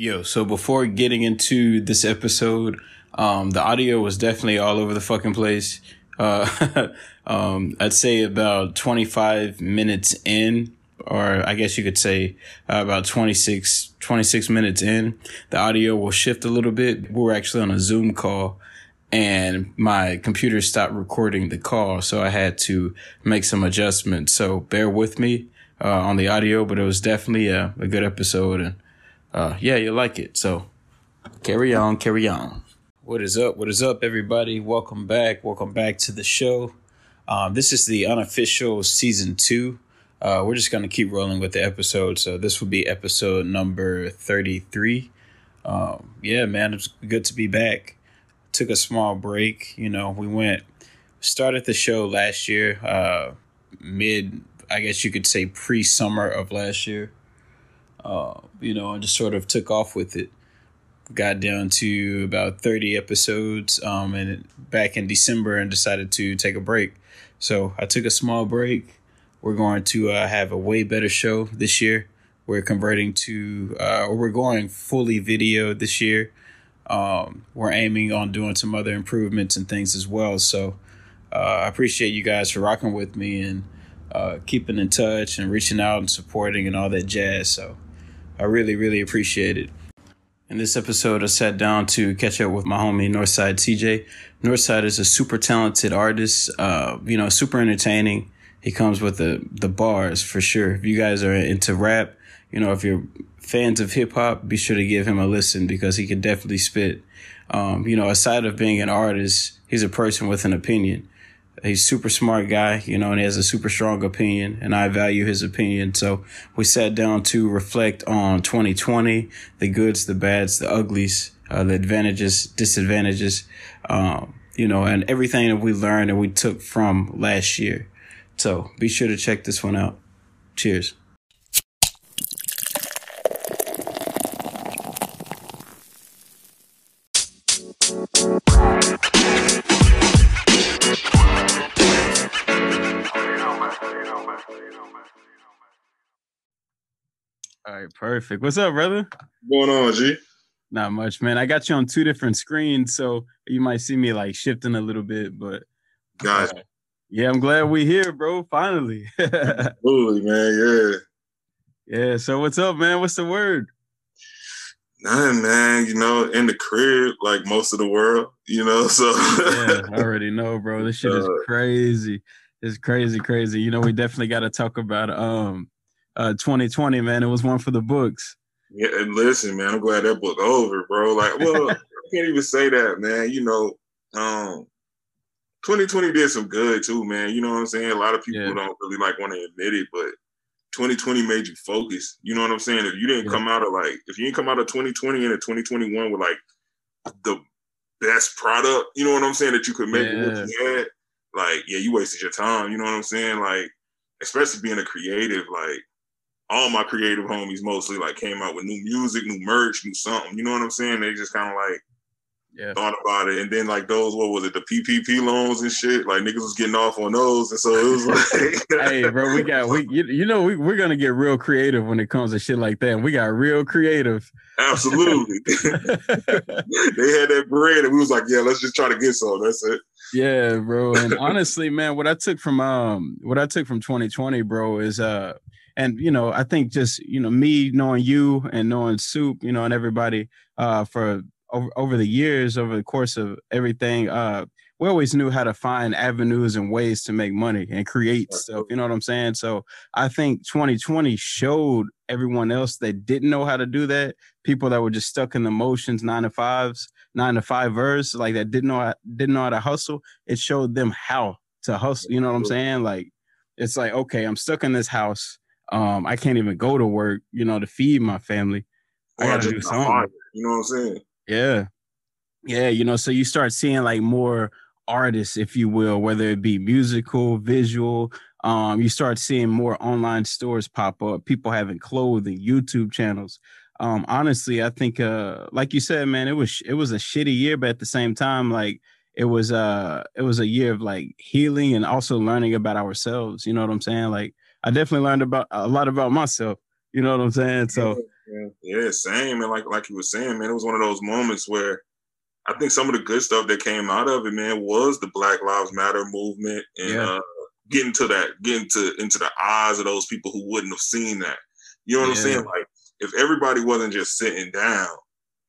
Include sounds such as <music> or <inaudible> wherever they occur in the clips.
Yo, so before getting into this episode, um, the audio was definitely all over the fucking place. Uh, <laughs> um, I'd say about 25 minutes in, or I guess you could say uh, about 26, 26 minutes in, the audio will shift a little bit. We were actually on a Zoom call and my computer stopped recording the call. So I had to make some adjustments. So bear with me, uh, on the audio, but it was definitely a, a good episode and uh, yeah, you like it. So carry on, carry on. What is up? What is up, everybody? Welcome back. Welcome back to the show. Um, this is the unofficial season two. Uh, we're just going to keep rolling with the episode. So this will be episode number 33. Um, yeah, man, it's good to be back. Took a small break. You know, we went, started the show last year, uh, mid, I guess you could say pre summer of last year uh, you know, I just sort of took off with it. Got down to about 30 episodes um, and back in December and decided to take a break. So I took a small break. We're going to uh, have a way better show this year. We're converting to, uh, or we're going fully video this year. Um, we're aiming on doing some other improvements and things as well. So uh, I appreciate you guys for rocking with me and uh, keeping in touch and reaching out and supporting and all that jazz. So I really, really appreciate it. In this episode, I sat down to catch up with my homie Northside TJ. Northside is a super talented artist, uh, you know, super entertaining. He comes with the the bars for sure. If you guys are into rap, you know, if you're fans of hip hop, be sure to give him a listen because he can definitely spit. Um, you know, aside of being an artist, he's a person with an opinion he's super smart guy, you know, and he has a super strong opinion, and I value his opinion. So we sat down to reflect on 2020, the goods, the bads, the uglies, uh, the advantages, disadvantages, um, you know, and everything that we learned and we took from last year. So be sure to check this one out. Cheers. Perfect. What's up, brother? What's going on, G? Not much, man. I got you on two different screens, so you might see me like shifting a little bit, but guys, uh, yeah, I'm glad we here, bro. Finally. <laughs> Absolutely, man. Yeah. Yeah. So what's up, man? What's the word? Nothing, man. You know, in the crib, like most of the world. You know, so yeah, I <laughs> already know, bro. This shit is uh, crazy. It's crazy, crazy. You know, we definitely got to talk about um uh 2020, man. It was one for the books. Yeah, and listen, man, I'm glad that book over, bro. Like, well, <laughs> I can't even say that, man. You know, um, 2020 did some good too, man. You know what I'm saying? A lot of people yeah. don't really like want to admit it, but 2020 made you focus. You know what I'm saying? If you didn't yeah. come out of like, if you didn't come out of 2020 into 2021 with like the best product, you know what I'm saying, that you could make yeah. what you had, like, yeah, you wasted your time. You know what I'm saying? Like, especially being a creative, like, all my creative homies mostly like came out with new music, new merch, new something. You know what I'm saying? They just kind of like yeah. thought about it, and then like those, what was it, the PPP loans and shit? Like niggas was getting off on those, and so it was like, <laughs> hey, bro, we got we you, you know we we're gonna get real creative when it comes to shit like that. We got real creative. Absolutely, <laughs> <laughs> they had that bread, and we was like, yeah, let's just try to get some. That's it. Yeah, bro. And honestly, man, what I took from um what I took from 2020, bro, is uh and you know, I think just you know me knowing you and knowing Soup, you know, and everybody uh, for over, over the years, over the course of everything, uh, we always knew how to find avenues and ways to make money and create stuff. You know what I'm saying? So I think 2020 showed everyone else that didn't know how to do that. People that were just stuck in the motions, nine to fives, nine to five verse, like that didn't know didn't know how to hustle. It showed them how to hustle. You know what I'm saying? Like it's like okay, I'm stuck in this house. Um, I can't even go to work, you know, to feed my family. I gotta do something. You know what I'm saying? Yeah. Yeah, you know, so you start seeing like more artists, if you will, whether it be musical, visual. Um, you start seeing more online stores pop up, people having clothing, YouTube channels. Um, honestly, I think uh like you said, man, it was it was a shitty year, but at the same time, like it was uh it was a year of like healing and also learning about ourselves. You know what I'm saying? Like I definitely learned about a lot about myself. You know what I'm saying? So Yeah, yeah, same. And like like you were saying, man, it was one of those moments where I think some of the good stuff that came out of it, man, was the Black Lives Matter movement and yeah. uh, getting to that, getting to into the eyes of those people who wouldn't have seen that. You know what yeah. I'm saying? Like if everybody wasn't just sitting down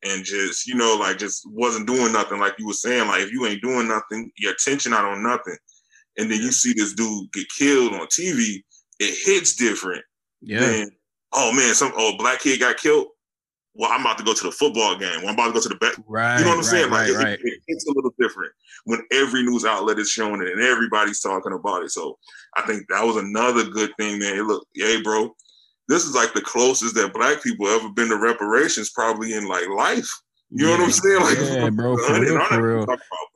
and just, you know, like just wasn't doing nothing, like you were saying, like if you ain't doing nothing, your attention out on nothing, and then you see this dude get killed on TV, it hits different. Yeah. Than, oh man, some oh black kid got killed. Well, I'm about to go to the football game. Well, I'm about to go to the bet. Right. You know what I'm right, saying? Like right, it, it, it's a little different when every news outlet is showing it and everybody's talking about it. So I think that was another good thing, man. Hey, look, hey, bro, this is like the closest that black people ever been to reparations probably in like life. You know what I'm saying? Like, yeah, bro, <laughs> for real, for real.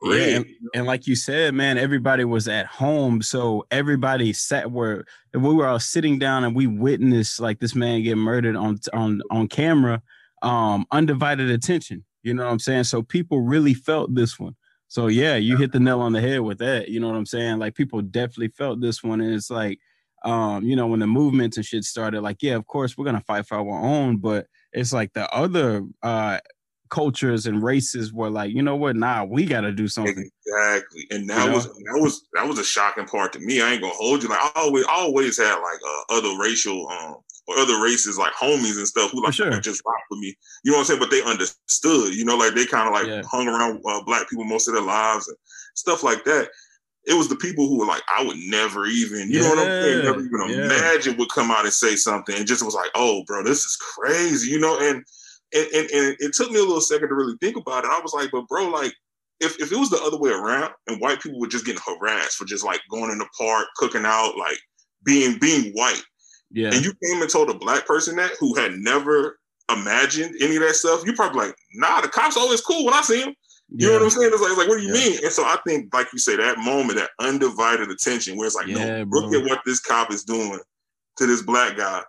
yeah, and, and, like you said, man, everybody was at home, so everybody sat where we were all sitting down and we witnessed like this man get murdered on on on camera, um, undivided attention. You know what I'm saying? So people really felt this one. So yeah, you hit the nail on the head with that. You know what I'm saying? Like people definitely felt this one, and it's like um, you know, when the movements and shit started, like, yeah, of course we're gonna fight for our own, but it's like the other uh cultures and races were like, you know what, nah, we gotta do something. Exactly. And that you know? was that was that was a shocking part to me. I ain't gonna hold you. Like I always always had like uh, other racial um or other races like homies and stuff who like sure. just rock with me. You know what I'm saying? But they understood, you know, like they kind of like yeah. hung around uh, black people most of their lives and stuff like that it was the people who were like, I would never even, you yeah, know what I'm saying, never even yeah. imagine would come out and say something and just was like, oh, bro, this is crazy, you know? And, and, and, and it took me a little second to really think about it. I was like, but bro, like, if, if it was the other way around and white people were just getting harassed for just like going in the park, cooking out, like being being white, yeah, and you came and told a black person that who had never imagined any of that stuff, you probably like, nah, the cops always cool when I see them. You yeah. know what I'm saying? It's like, it's like, what do you yeah. mean? And so I think, like you say, that moment, that undivided attention, where it's like, yeah, no, bro. look at what this cop is doing to this black guy.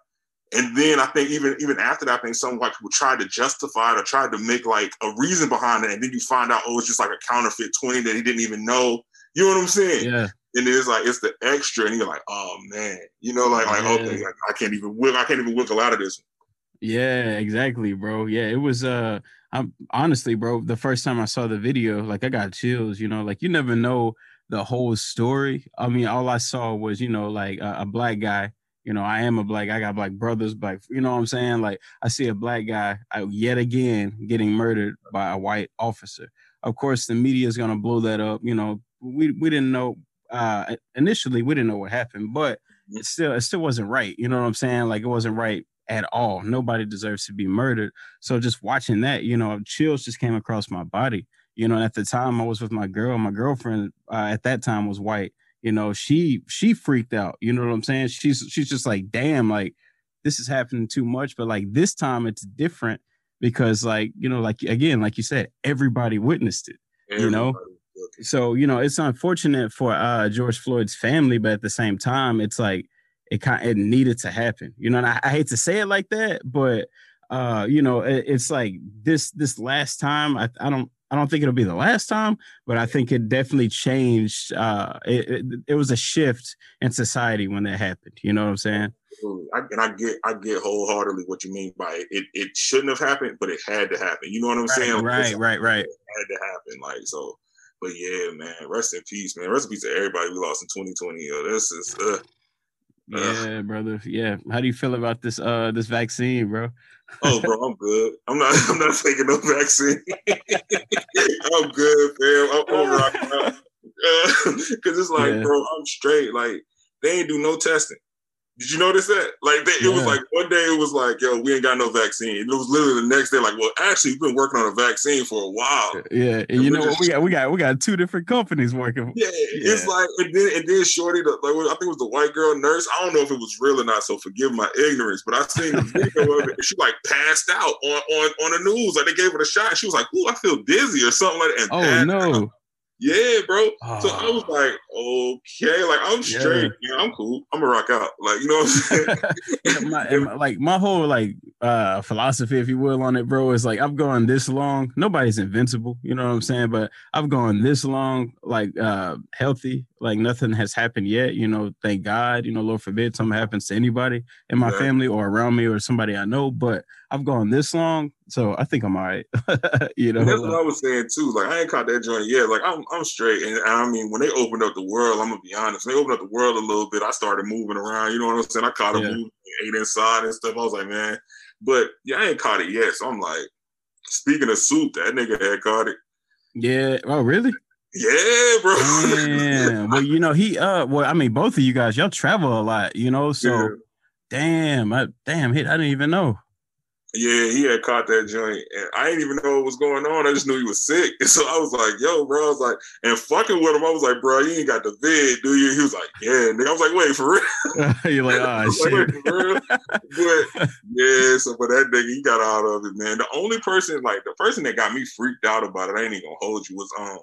And then I think even even after that, I think some white people tried to justify it or tried to make like a reason behind it, and then you find out, oh, it's just like a counterfeit twenty that he didn't even know. You know what I'm saying? Yeah. And it's like it's the extra, and you're like, oh man, you know, like like okay, like, I can't even I can't even wiggle out of this. Yeah, exactly, bro. Yeah, it was uh I'm honestly, bro, the first time I saw the video, like I got chills, you know, like you never know the whole story. I mean, all I saw was, you know, like a, a black guy. You know, I am a black. I got black brothers, black. You know what I'm saying? Like, I see a black guy uh, yet again getting murdered by a white officer. Of course, the media is gonna blow that up. You know, we we didn't know uh initially. We didn't know what happened, but it still it still wasn't right. You know what I'm saying? Like, it wasn't right at all. Nobody deserves to be murdered. So just watching that, you know, chills just came across my body. You know, at the time I was with my girl. My girlfriend uh, at that time was white. You know, she she freaked out. You know what I'm saying? She's she's just like, damn, like this is happening too much. But like this time it's different because like you know, like again, like you said, everybody witnessed it. Everybody. You know. So you know, it's unfortunate for uh George Floyd's family, but at the same time, it's like it kind it needed to happen. You know, and I, I hate to say it like that, but uh, you know, it, it's like this this last time. I, I don't I don't think it'll be the last time, but I think it definitely changed. Uh, it, it, it was a shift in society when that happened. You know what I'm saying? I, and I get I get wholeheartedly what you mean by it. it. It shouldn't have happened, but it had to happen. You know what I'm right, saying? Right, right, right. It had to happen. Like so. But yeah, man, rest in peace, man. Rest in peace to everybody we lost in 2020. Yo, this is uh, yeah, brother. Yeah. How do you feel about this uh this vaccine, bro? Oh, bro, I'm good. I'm not. <laughs> I'm not taking no vaccine. <laughs> I'm good, fam. I'm over. Because <laughs> it's like, yeah. bro, I'm straight. Like they ain't do no testing. Did you notice that? Like they, it yeah. was like one day it was like, yo, we ain't got no vaccine. And It was literally the next day, like, well, actually, we've been working on a vaccine for a while. Yeah, and, and you know what? We got we got we got two different companies working. Yeah, yeah. it's like and then and then Shorty, the, like I think it was the white girl nurse. I don't know if it was real or not, so forgive my ignorance. But I seen the video of it, and she like passed out on on on the news. Like they gave her a shot. and She was like, "Ooh, I feel dizzy" or something like that. And oh no. Out. Yeah, bro. Oh. So I was ah. like, okay, like I'm straight. Yeah. yeah. I'm cool. I'm gonna rock out. Like, you know what I'm <laughs> saying? my, like my whole like uh philosophy, if you will, on it, bro, is like I've gone this long. Nobody's invincible, you know what I'm saying? But I've gone this long, like uh healthy, like nothing has happened yet. You know, thank God, you know, Lord forbid something happens to anybody in my yeah. family or around me or somebody I know. But I've gone this long, so I think I'm all right. <laughs> you know, and that's what I was saying too. Like I ain't caught that joint yet. Like I'm I'm straight, and I mean when they opened up the world, I'm gonna be honest. When they opened up the world a little bit, I started moving around. You know what I'm saying? I caught a yeah. move, ate inside and stuff. I was like, man, but yeah, I ain't caught it yet. So I'm like, speaking of soup, that nigga had caught it. Yeah. Oh, really? Yeah, bro. Damn. well, you know, he uh well, I mean, both of you guys, y'all travel a lot, you know. So yeah. damn, I damn hit, I didn't even know. Yeah, he had caught that joint, and I didn't even know what was going on. I just knew he was sick, and <laughs> so I was like, "Yo, bro," I was like, and fucking with him, I was like, "Bro, you ain't got the vid, do you?" He was like, "Yeah," nigga. I was like, "Wait for real?" <laughs> You're like, <laughs> "Oh shit." Like, but yeah, so for that nigga, he got out of it, man. The only person, like the person that got me freaked out about it, I ain't even gonna hold you, was um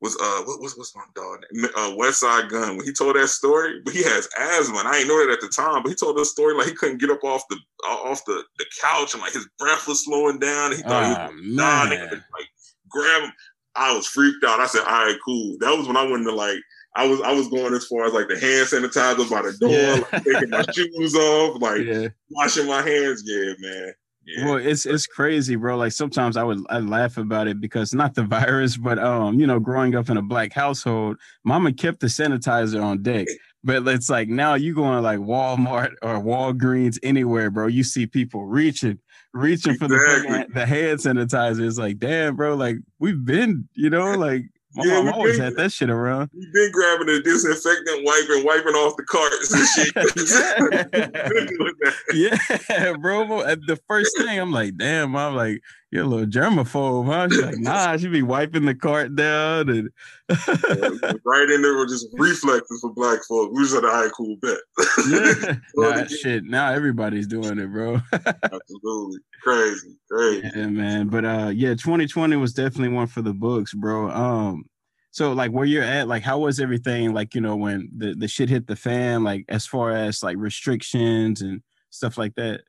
was uh what, what's what's my dog? Uh, Westside Gun when he told that story, but he has asthma, and I didn't know that at the time. But he told the story like he couldn't get up off the off the, the couch, and like his breath was slowing down. he thought oh, he was dying. Like grab him. I was freaked out. I said, "All right, cool." That was when I went to like I was I was going as far as like the hand sanitizer by the door, yeah. like, taking my <laughs> shoes off, like yeah. washing my hands. Yeah, man. Yeah. Well, it's it's crazy, bro. Like sometimes I would I laugh about it because not the <laughs> virus, but um, you know, growing up in a black household, mama kept the sanitizer on deck. But it's like now you going like Walmart or Walgreens anywhere, bro. You see people reaching, reaching exactly. for the the hand sanitizer. It's like, damn, bro. Like we've been, you know, like my yeah, mom always been, had that shit around. We've been grabbing a disinfectant wipe and wiping off the carts and shit. <laughs> <laughs> yeah. yeah, <laughs> bro. The first thing I'm like, damn, I'm like, you're a little germaphobe, huh? She's like, nah, she be wiping the cart down and yeah, right in there with just reflexes for black folks. We just had a high cool bet. <laughs> yeah. <laughs> nah, shit. Now everybody's doing it, bro. <laughs> Absolutely. Crazy. Crazy. Yeah, man. But uh yeah, 2020 was definitely one for the books, bro. Um so like where you're at, like how was everything like, you know, when the, the shit hit the fan, like as far as like restrictions and stuff like that?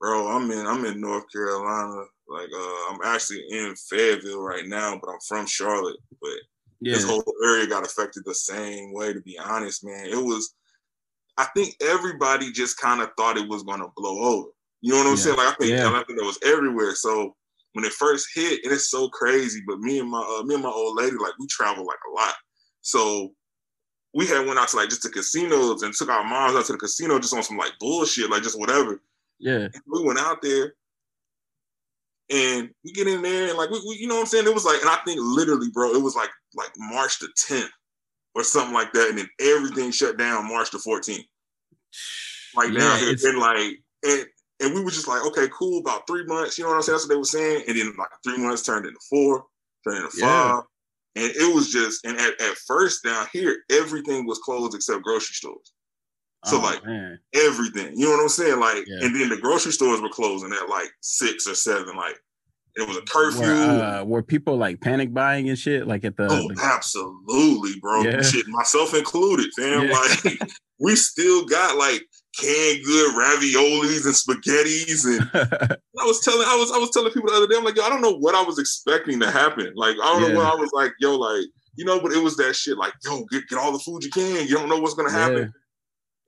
Bro, I'm in I'm in North Carolina like uh, I'm actually in Fayetteville right now, but I'm from Charlotte. But yeah. this whole area got affected the same way. To be honest, man, it was. I think everybody just kind of thought it was gonna blow over. You know what I'm yeah. saying? Like I think yeah. I think it was everywhere. So when it first hit, and it's so crazy. But me and my uh, me and my old lady, like we travel like a lot. So we had went out to like just the casinos and took our moms out to the casino just on some like bullshit, like just whatever. Yeah. And we went out there and we get in there and like we, we, you know what I'm saying? It was like, and I think literally, bro, it was like like March the 10th or something like that, and then everything shut down March the 14th. Like yeah, down here, and like and and we were just like, okay, cool, about three months, you know what I'm saying? That's what they were saying, and then like three months turned into four, turned into yeah. five, and it was just, and at, at first down here, everything was closed except grocery stores. So oh, like man. everything, you know what I'm saying? Like, yeah. and then the grocery stores were closing at like six or seven. Like it was a curfew. Were, uh, were people like panic buying and shit? Like at the oh, the... absolutely, bro. Yeah. <laughs> Shit, myself included, fam. Yeah. Like <laughs> we still got like canned good raviolis and spaghettis, and <laughs> I was telling, I was, I was telling people the other day, I'm like, yo, I don't know what I was expecting to happen. Like, I don't know what I was like, yo, like, you know, but it was that shit, like, yo, get get all the food you can. You don't know what's gonna happen.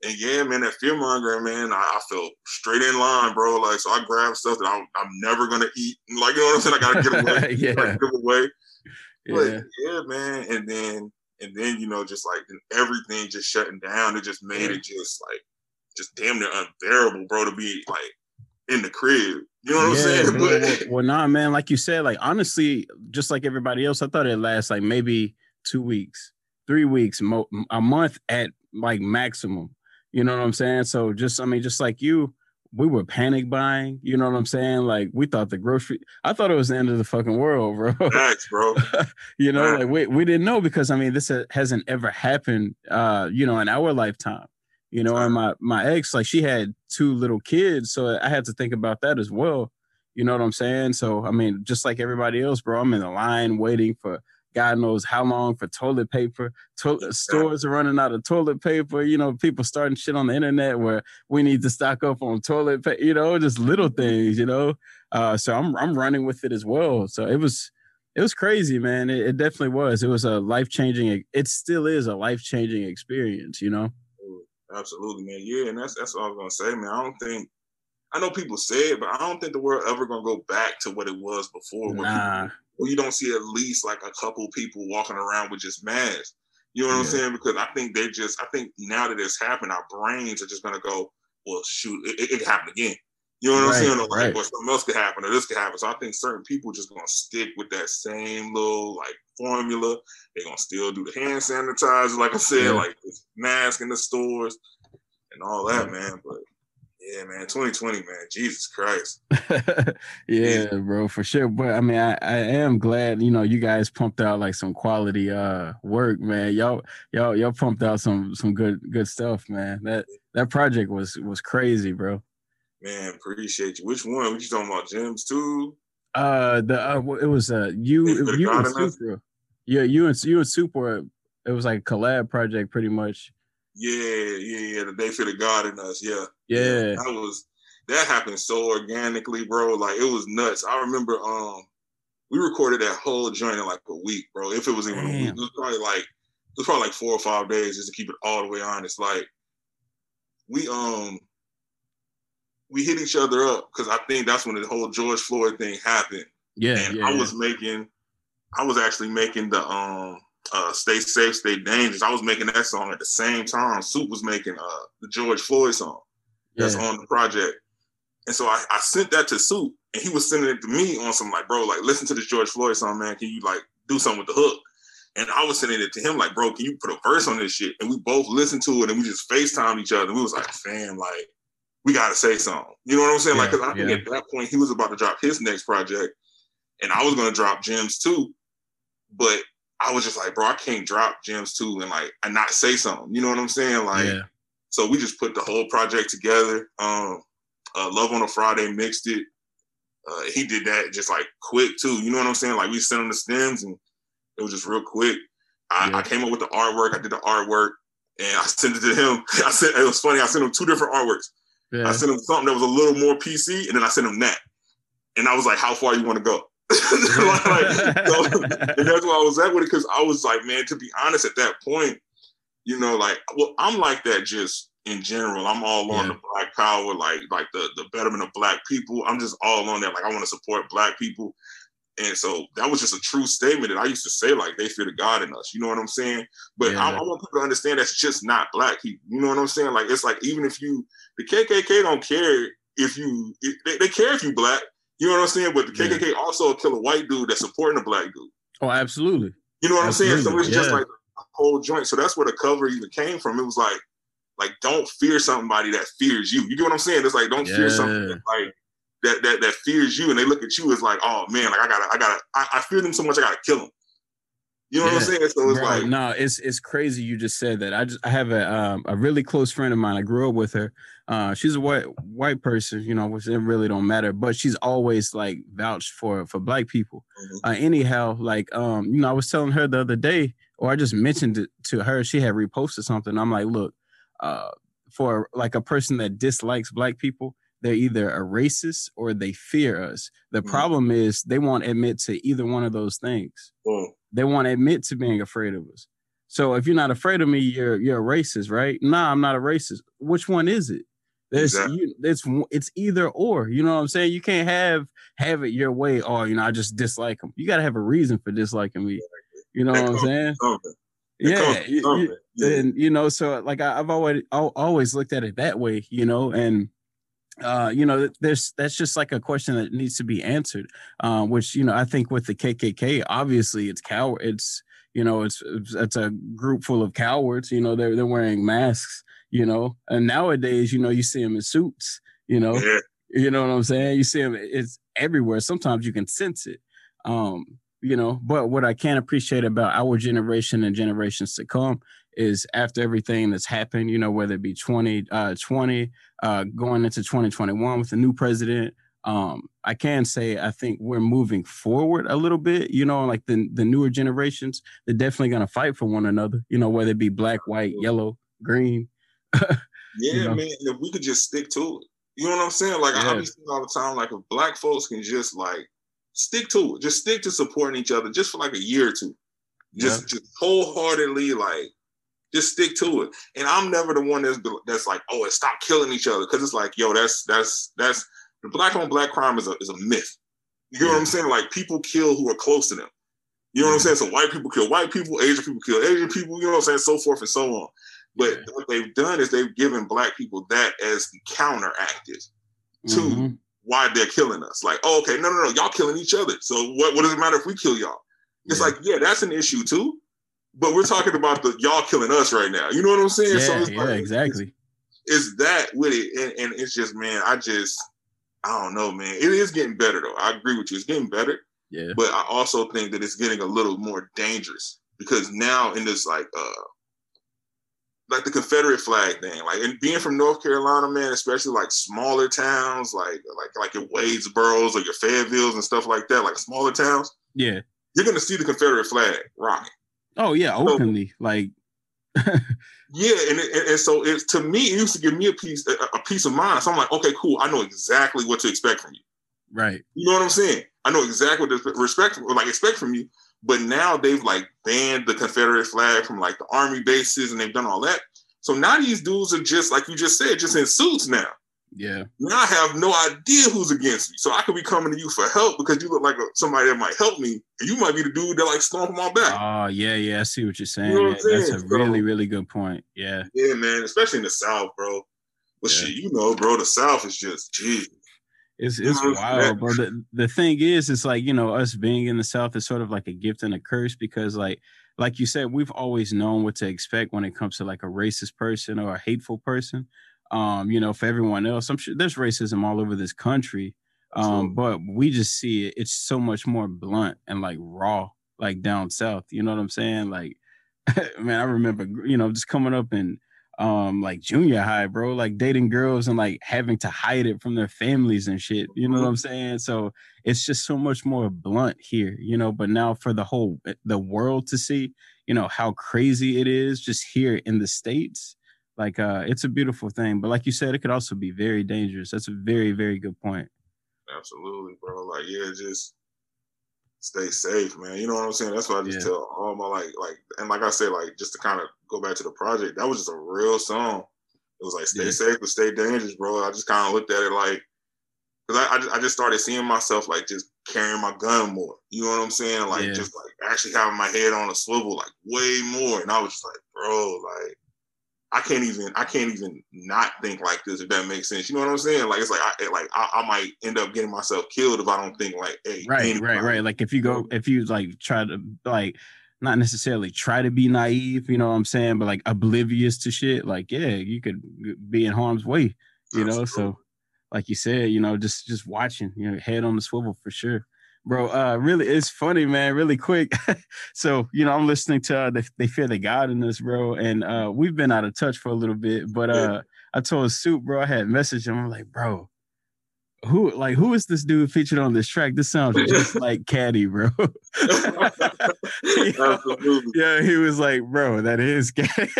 And yeah, man, that fear mongering, man, I, I felt straight in line, bro. Like, so I grabbed stuff that I'm, I'm never gonna eat. Like, you know what I'm saying? I gotta get away. <laughs> yeah. Like, get away. Yeah. But yeah, man. And then, and then, you know, just like everything just shutting down, it just made yeah. it just like, just damn near unbearable, bro, to be like in the crib. You know what yeah, I'm saying? <laughs> well, well, nah, man. Like you said, like honestly, just like everybody else, I thought it lasts like maybe two weeks, three weeks, mo- a month at like maximum. You know what I'm saying? So just I mean, just like you, we were panic buying. You know what I'm saying? Like we thought the grocery. I thought it was the end of the fucking world, bro. Thanks, bro. <laughs> you know, like we we didn't know because I mean, this hasn't ever happened. Uh, you know, in our lifetime. You know, and my my ex, like she had two little kids, so I had to think about that as well. You know what I'm saying? So I mean, just like everybody else, bro, I'm in the line waiting for God knows how long for toilet paper. To- stores are running out of toilet paper. You know, people starting shit on the internet where we need to stock up on toilet paper. You know, just little mm-hmm. things. You know, uh, so I'm I'm running with it as well. So it was it was crazy, man. It, it definitely was. It was a life changing. It still is a life changing experience. You know. Absolutely, man. Yeah, and that's that's all I was gonna say, man. I don't think I know people say it, but I don't think the world ever gonna go back to what it was before. Where, Nah. people, where you don't see at least like a couple people walking around with just masks. You know what I'm saying? Because I think they just, I think now that it's happened, our brains are just gonna go, well, shoot, it, it, it could happen again. You know what Right, I'm saying? Or like, right. or something else could happen, or this could happen. So I think certain people just gonna stick with that same little like formula. They're gonna still do the hand sanitizer, like I said, Yeah. like mask in the stores and all that, man. But yeah, man, 2020, man, Jesus Christ. <laughs> yeah, bro, for sure. But I mean, I, I am glad, you know, you guys pumped out like some quality uh work, man. Y'all y'all y'all pumped out some some good good stuff, man. That that project was was crazy, bro. Man, appreciate you. Which one? What you talking about? Gems too? Uh the uh, it was uh you you and God in us? Super. Yeah, you and you and Super it was like a collab project pretty much. Yeah, yeah, yeah. The day for the God in us. Yeah. Yeah. That was that happened so organically, bro. Like it was nuts. I remember um we recorded that whole joint in like a week, bro. If it was even a week. It was probably like it was probably like four or five days just to keep it all the way honest. Like we um we hit each other up because I think that's when the whole George Floyd thing happened. Yeah, and yeah. I yeah. was making, I was actually making the um uh "Stay Safe, Stay Dangerous." I was making that song at the same time. Soup was making uh the George Floyd song that's yeah. on the project, and so I, I sent that to Soup, and he was sending it to me on some like, bro, like listen to this George Floyd song, man. Can you like do something with the hook? And I was sending it to him like, bro, can you put a verse on this shit? And we both listened to it, and we just Facetime each other. And we was like, fam, like we gotta say something. You know what I'm saying? like, cause I think yeah. at that point he was about to drop his next project, and I was gonna drop Gems too, but I was just like, bro, I can't drop Gems too and like and not say something. You know what I'm saying? Like, yeah. So we just put the whole project together. Um, uh, Love on a Friday mixed it. Uh, he did that just like quick too. You know what I'm saying? Like we sent him the stems and it was just real quick. I, Yeah. I came up with the artwork. I did the artwork and I <laughs> sent it to him. I sent it was funny. I sent him two different artworks. Yeah. I sent him something that was a little more PC, and then I sent him that. And I was like, "How far you want to go?" <laughs> Like, so- <laughs> and that's why I was at with it because I was like, man, to be honest, at that point, you know, like, well, I'm like that just in general. I'm all on Yeah. the black power, like, like the the betterment of black people. I'm just all on that. Like, I want to support black people. And so that was just a true statement that I used to say, like, they fear the God in us. You know what I'm saying? But I, Yeah. I want people to understand that's just not black people. You know what I'm saying? Like, it's like even if you, the KKK don't care if you, if, they, they care if you black. You know what I'm saying? But the Yeah. KKK also kill a white dude that's supporting a black dude. Oh, absolutely. You know what I'm saying? So Absolutely, it's just like a whole joint. So that's where the cover even came from. It was like, like don't fear somebody that fears you. You get what I'm saying? It's like don't fear something that, like that that that fears you, and they look at you as like, oh man, like I gotta, I gotta, I, I fear them so much, I gotta kill them. You know what I'm saying? So it's Bro, like, no, it's it's crazy you just said that. I just I have a um a really close friend of mine. I grew up with her. Uh she's a white white person, you know, which it really don't matter, but she's always like vouched for for black people. Mhm. Uh anyhow, like um, you know, I was telling her the other day, or I just mentioned it to her, she had reposted something. I'm like, look, uh for like a person that dislikes black people, they're either a racist or they fear us. The Mhm. problem is they won't admit to either one of those things boom. they won't admit to being afraid of us. So if you're not afraid of me, you're you're a racist, right? Nah, I'm not a racist. Which one is it? There's Exactly. you, it's it's either or. You know what I'm saying? You can't have have it your way. Or you know, I just dislike them. You got to have a reason for disliking me. You know what I'm saying? Yeah, you-. And you know so like I, i've always al- always looked at it that way you know and uh you know there's that's just like a question that needs to be answered um which you know i think with the kkk obviously it's coward it's you know it's it's, it's a group full of cowards you know they're, they're wearing masks you know and nowadays you know you see them in suits you know you know what I'm saying? You see them, it's everywhere. Sometimes you can sense it. Um, you know, but what I can appreciate about our generation and generations to come is after everything that's happened, you know, whether it be 20, uh, 20, uh, going into 2021 with the new president, um, I can say I think we're moving forward a little bit, you know, like the the newer generations, they're definitely gonna fight for one another, you know, whether it be black, white, yellow, green. <laughs> Yeah, You know? man. If we could just stick to it, you know what I'm saying? Like I Yeah. I be saying all the time, like if black folks can just like stick to it, just stick to supporting each other, just for like a year or two, just just wholeheartedly like Just stick to it. And I'm never the one that's that's like, oh, stop killing each other. Cause it's like, yo, that's that's that's the black on black crime is a is a myth. You know yeah. what I'm saying? Like people kill who are close to them. You know what I'm saying? So white people kill white people, Asian people kill Asian people, you know what I'm saying? So forth and so on. But yeah. what they've done is they've given black people that as the counteractive to mm-hmm. why they're killing us. Like, oh, okay, no, no, no, y'all killing each other. So what, what does it matter if we kill y'all? It's like, yeah, that's an issue too. But we're talking about the y'all killing us right now. You know what I'm saying? Yeah, so it's yeah, like, exactly. It's, it's, that with it. And, and it's just, man, I just, I don't know, man. It is getting better though. I agree with you. It's getting better. Yeah. But I also think that it's getting a little more dangerous because now in this like uh like the Confederate flag thing, like and being from North Carolina, man, especially like smaller towns, like like like your Wadesboros or your Fayettevilles and stuff like that, like smaller towns. Yeah, you're gonna see the Confederate flag rocking. Oh yeah, openly, so, like. <laughs> yeah, and, and, and so it's to me, it used to give me a piece a, a peace of mind. So I'm like, okay, cool, I know exactly what to expect from you. Right. You know what I'm saying? I know exactly what to respect like expect from you. But now they've like banned the Confederate flag from like the army bases and they've done all that. So now these dudes are just like you just said, just in suits now. Yeah. Now I have no idea who's against me. So I could be coming to you for help because you look like a, somebody that might help me. And you might be the dude that like stomping my back. Oh, yeah, yeah. I see what you're saying. You know what That's a so, really, really good point. Yeah. Yeah, man. Especially in the South, bro. But yeah. shit, you know, bro, the South is just, geez. It's it's wild, bro. The, the thing is, it's like, you know, us being in the South is sort of like a gift and a curse because like like you said, we've always known what to expect when it comes to like a racist person or a hateful person. Um, you know, for everyone else, I'm sure there's racism all over this country. Um, but we just see it, it's so much more blunt and like raw, like down south. You know what I'm saying? Like, <laughs> man, I remember, you know, just coming up and um like junior high, bro, like dating girls and like having to hide it from their families and shit. You know what I'm saying? So it's just so much more blunt here, you know. But now for the whole eh, the world to see, you know, how crazy it is just here in the States, like uh it's a beautiful thing. But like you said, it could also be very dangerous. That's a very, very good point. Absolutely, bro. Like, yeah, just stay safe, man. You know what I'm saying? That's why I just yeah. tell all my like like and like I said, like just to kind of go back to the project, that was just a real song. It was like stay yeah. safe but stay dangerous, bro. I just kind of looked at it like because I, I just, I, just started seeing myself like just carrying my gun more. You know what I'm saying? Like yeah. just like actually having my head on a swivel like way more. And I was just like, bro, like I can't even I can't even not think like this if that makes sense. You know what I'm saying? Like it's like I like I, I might end up getting myself killed if I don't think like hey right right right like if you go if you like try to like not necessarily try to be naive, you know what I'm saying, but like oblivious to shit. Like yeah, you could be in harm's way, you know. So like you said, you know, just just watching, you know, head on the swivel for sure bro. Uh, really, it's funny, man. Really quick. <laughs> so, you know, I'm listening to uh, they, they fear the God in this, bro, and uh, we've been out of touch for a little bit. But uh, I told Soup, bro, I had messaged him. I'm like, bro, who like who is this dude featured on this track? This sounds just <laughs> like Caddy, bro. <laughs> yeah, he was like, bro, that is Caddy.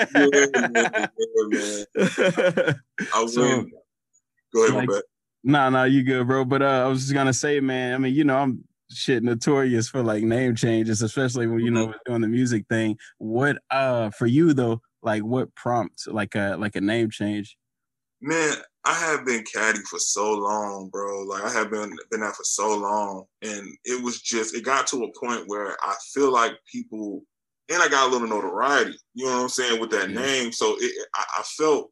yeah. I was so, Go ahead, like, Nah, nah, you good, bro. But uh, I was just gonna say, man. I mean, you know, I'm shit notorious for like name changes, especially when you know mm-hmm. doing the music thing. What uh for you though, like what prompts like a like a name change? Man, I have been caddy for so long, bro. Like I have been been out for so long, and it was just it got to a point where I feel like people, and I got a little notoriety. You know what I'm saying with that yeah. name, so it, I, I felt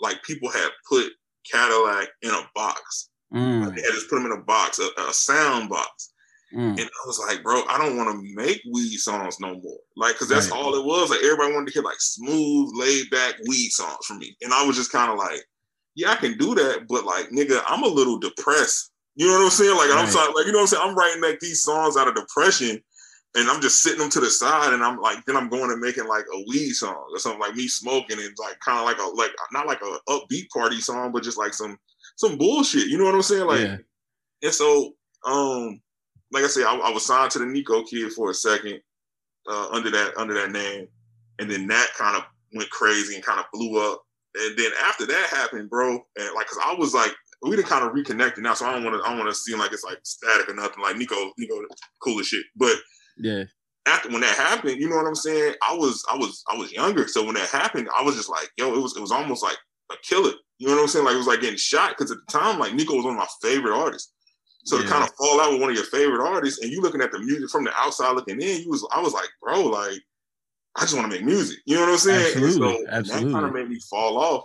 like people had put Cadillac in a box. Mm. Like they had just put them in a box, a, a sound box. Mm. And I was like, bro, I don't want to make weed songs no more. Like, cause that's right. all it was. Like everybody wanted to hear like smooth, laid back weed songs from me. And I was just kind of like, yeah, I can do that, but like, nigga, I'm a little depressed. You know what I'm saying? Like, right. I'm sorry, like, you know what I'm saying? I'm writing like these songs out of depression and I'm just sitting them to the side, and I'm like, then I'm going and making like a weed song or something like me smoking, and like kind of like a like not like a upbeat party song, but just like some some bullshit. You know what I'm saying? Like, yeah. and so um, like I said, I, I, was signed to the Nico Kid for a second uh, under that under that name, and then that kind of went crazy and kind of blew up. And then after that happened, bro, and like, cause I was like, we didn't kind of reconnected now, so I don't want to, I don't want to seem like it's like static or nothing. Like Nico, Nico, cool as shit, but yeah. after when that happened, you know what I'm saying? I was I was I was younger, so when that happened, I was just like, yo, it was it was almost like a killer. You know what I'm saying? Like it was like getting shot because at the time, like Nico was one of my favorite artists. So yeah. to kind of fall out with one of your favorite artists, and you looking at the music from the outside looking in, you was I was like, bro, like I just want to make music. You know what I'm saying? Absolutely. So Absolutely. that kind of made me fall off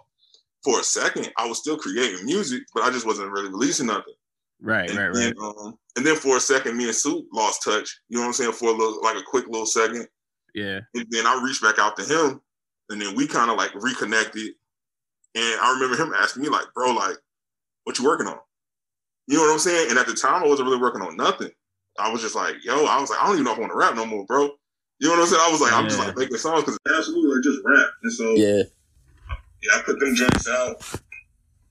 for a second. I was still creating music, but I just wasn't really releasing nothing. Right, and right, then, right. Um, and then for a second, me and Soup lost touch. You know what I'm saying? For a little, like a quick little second. Yeah. And then I reached back out to him, and then we kind of like reconnected. And I remember him asking me, like, bro, like, what you working on? You know what I'm saying? And at the time, I wasn't really working on nothing. I was just like, yo, I was like, I don't even know if I want to rap no more, bro. You know what I'm saying? I was like, yeah. I'm just like making songs because absolutely like just rap. And so yeah, yeah, I put them joints out.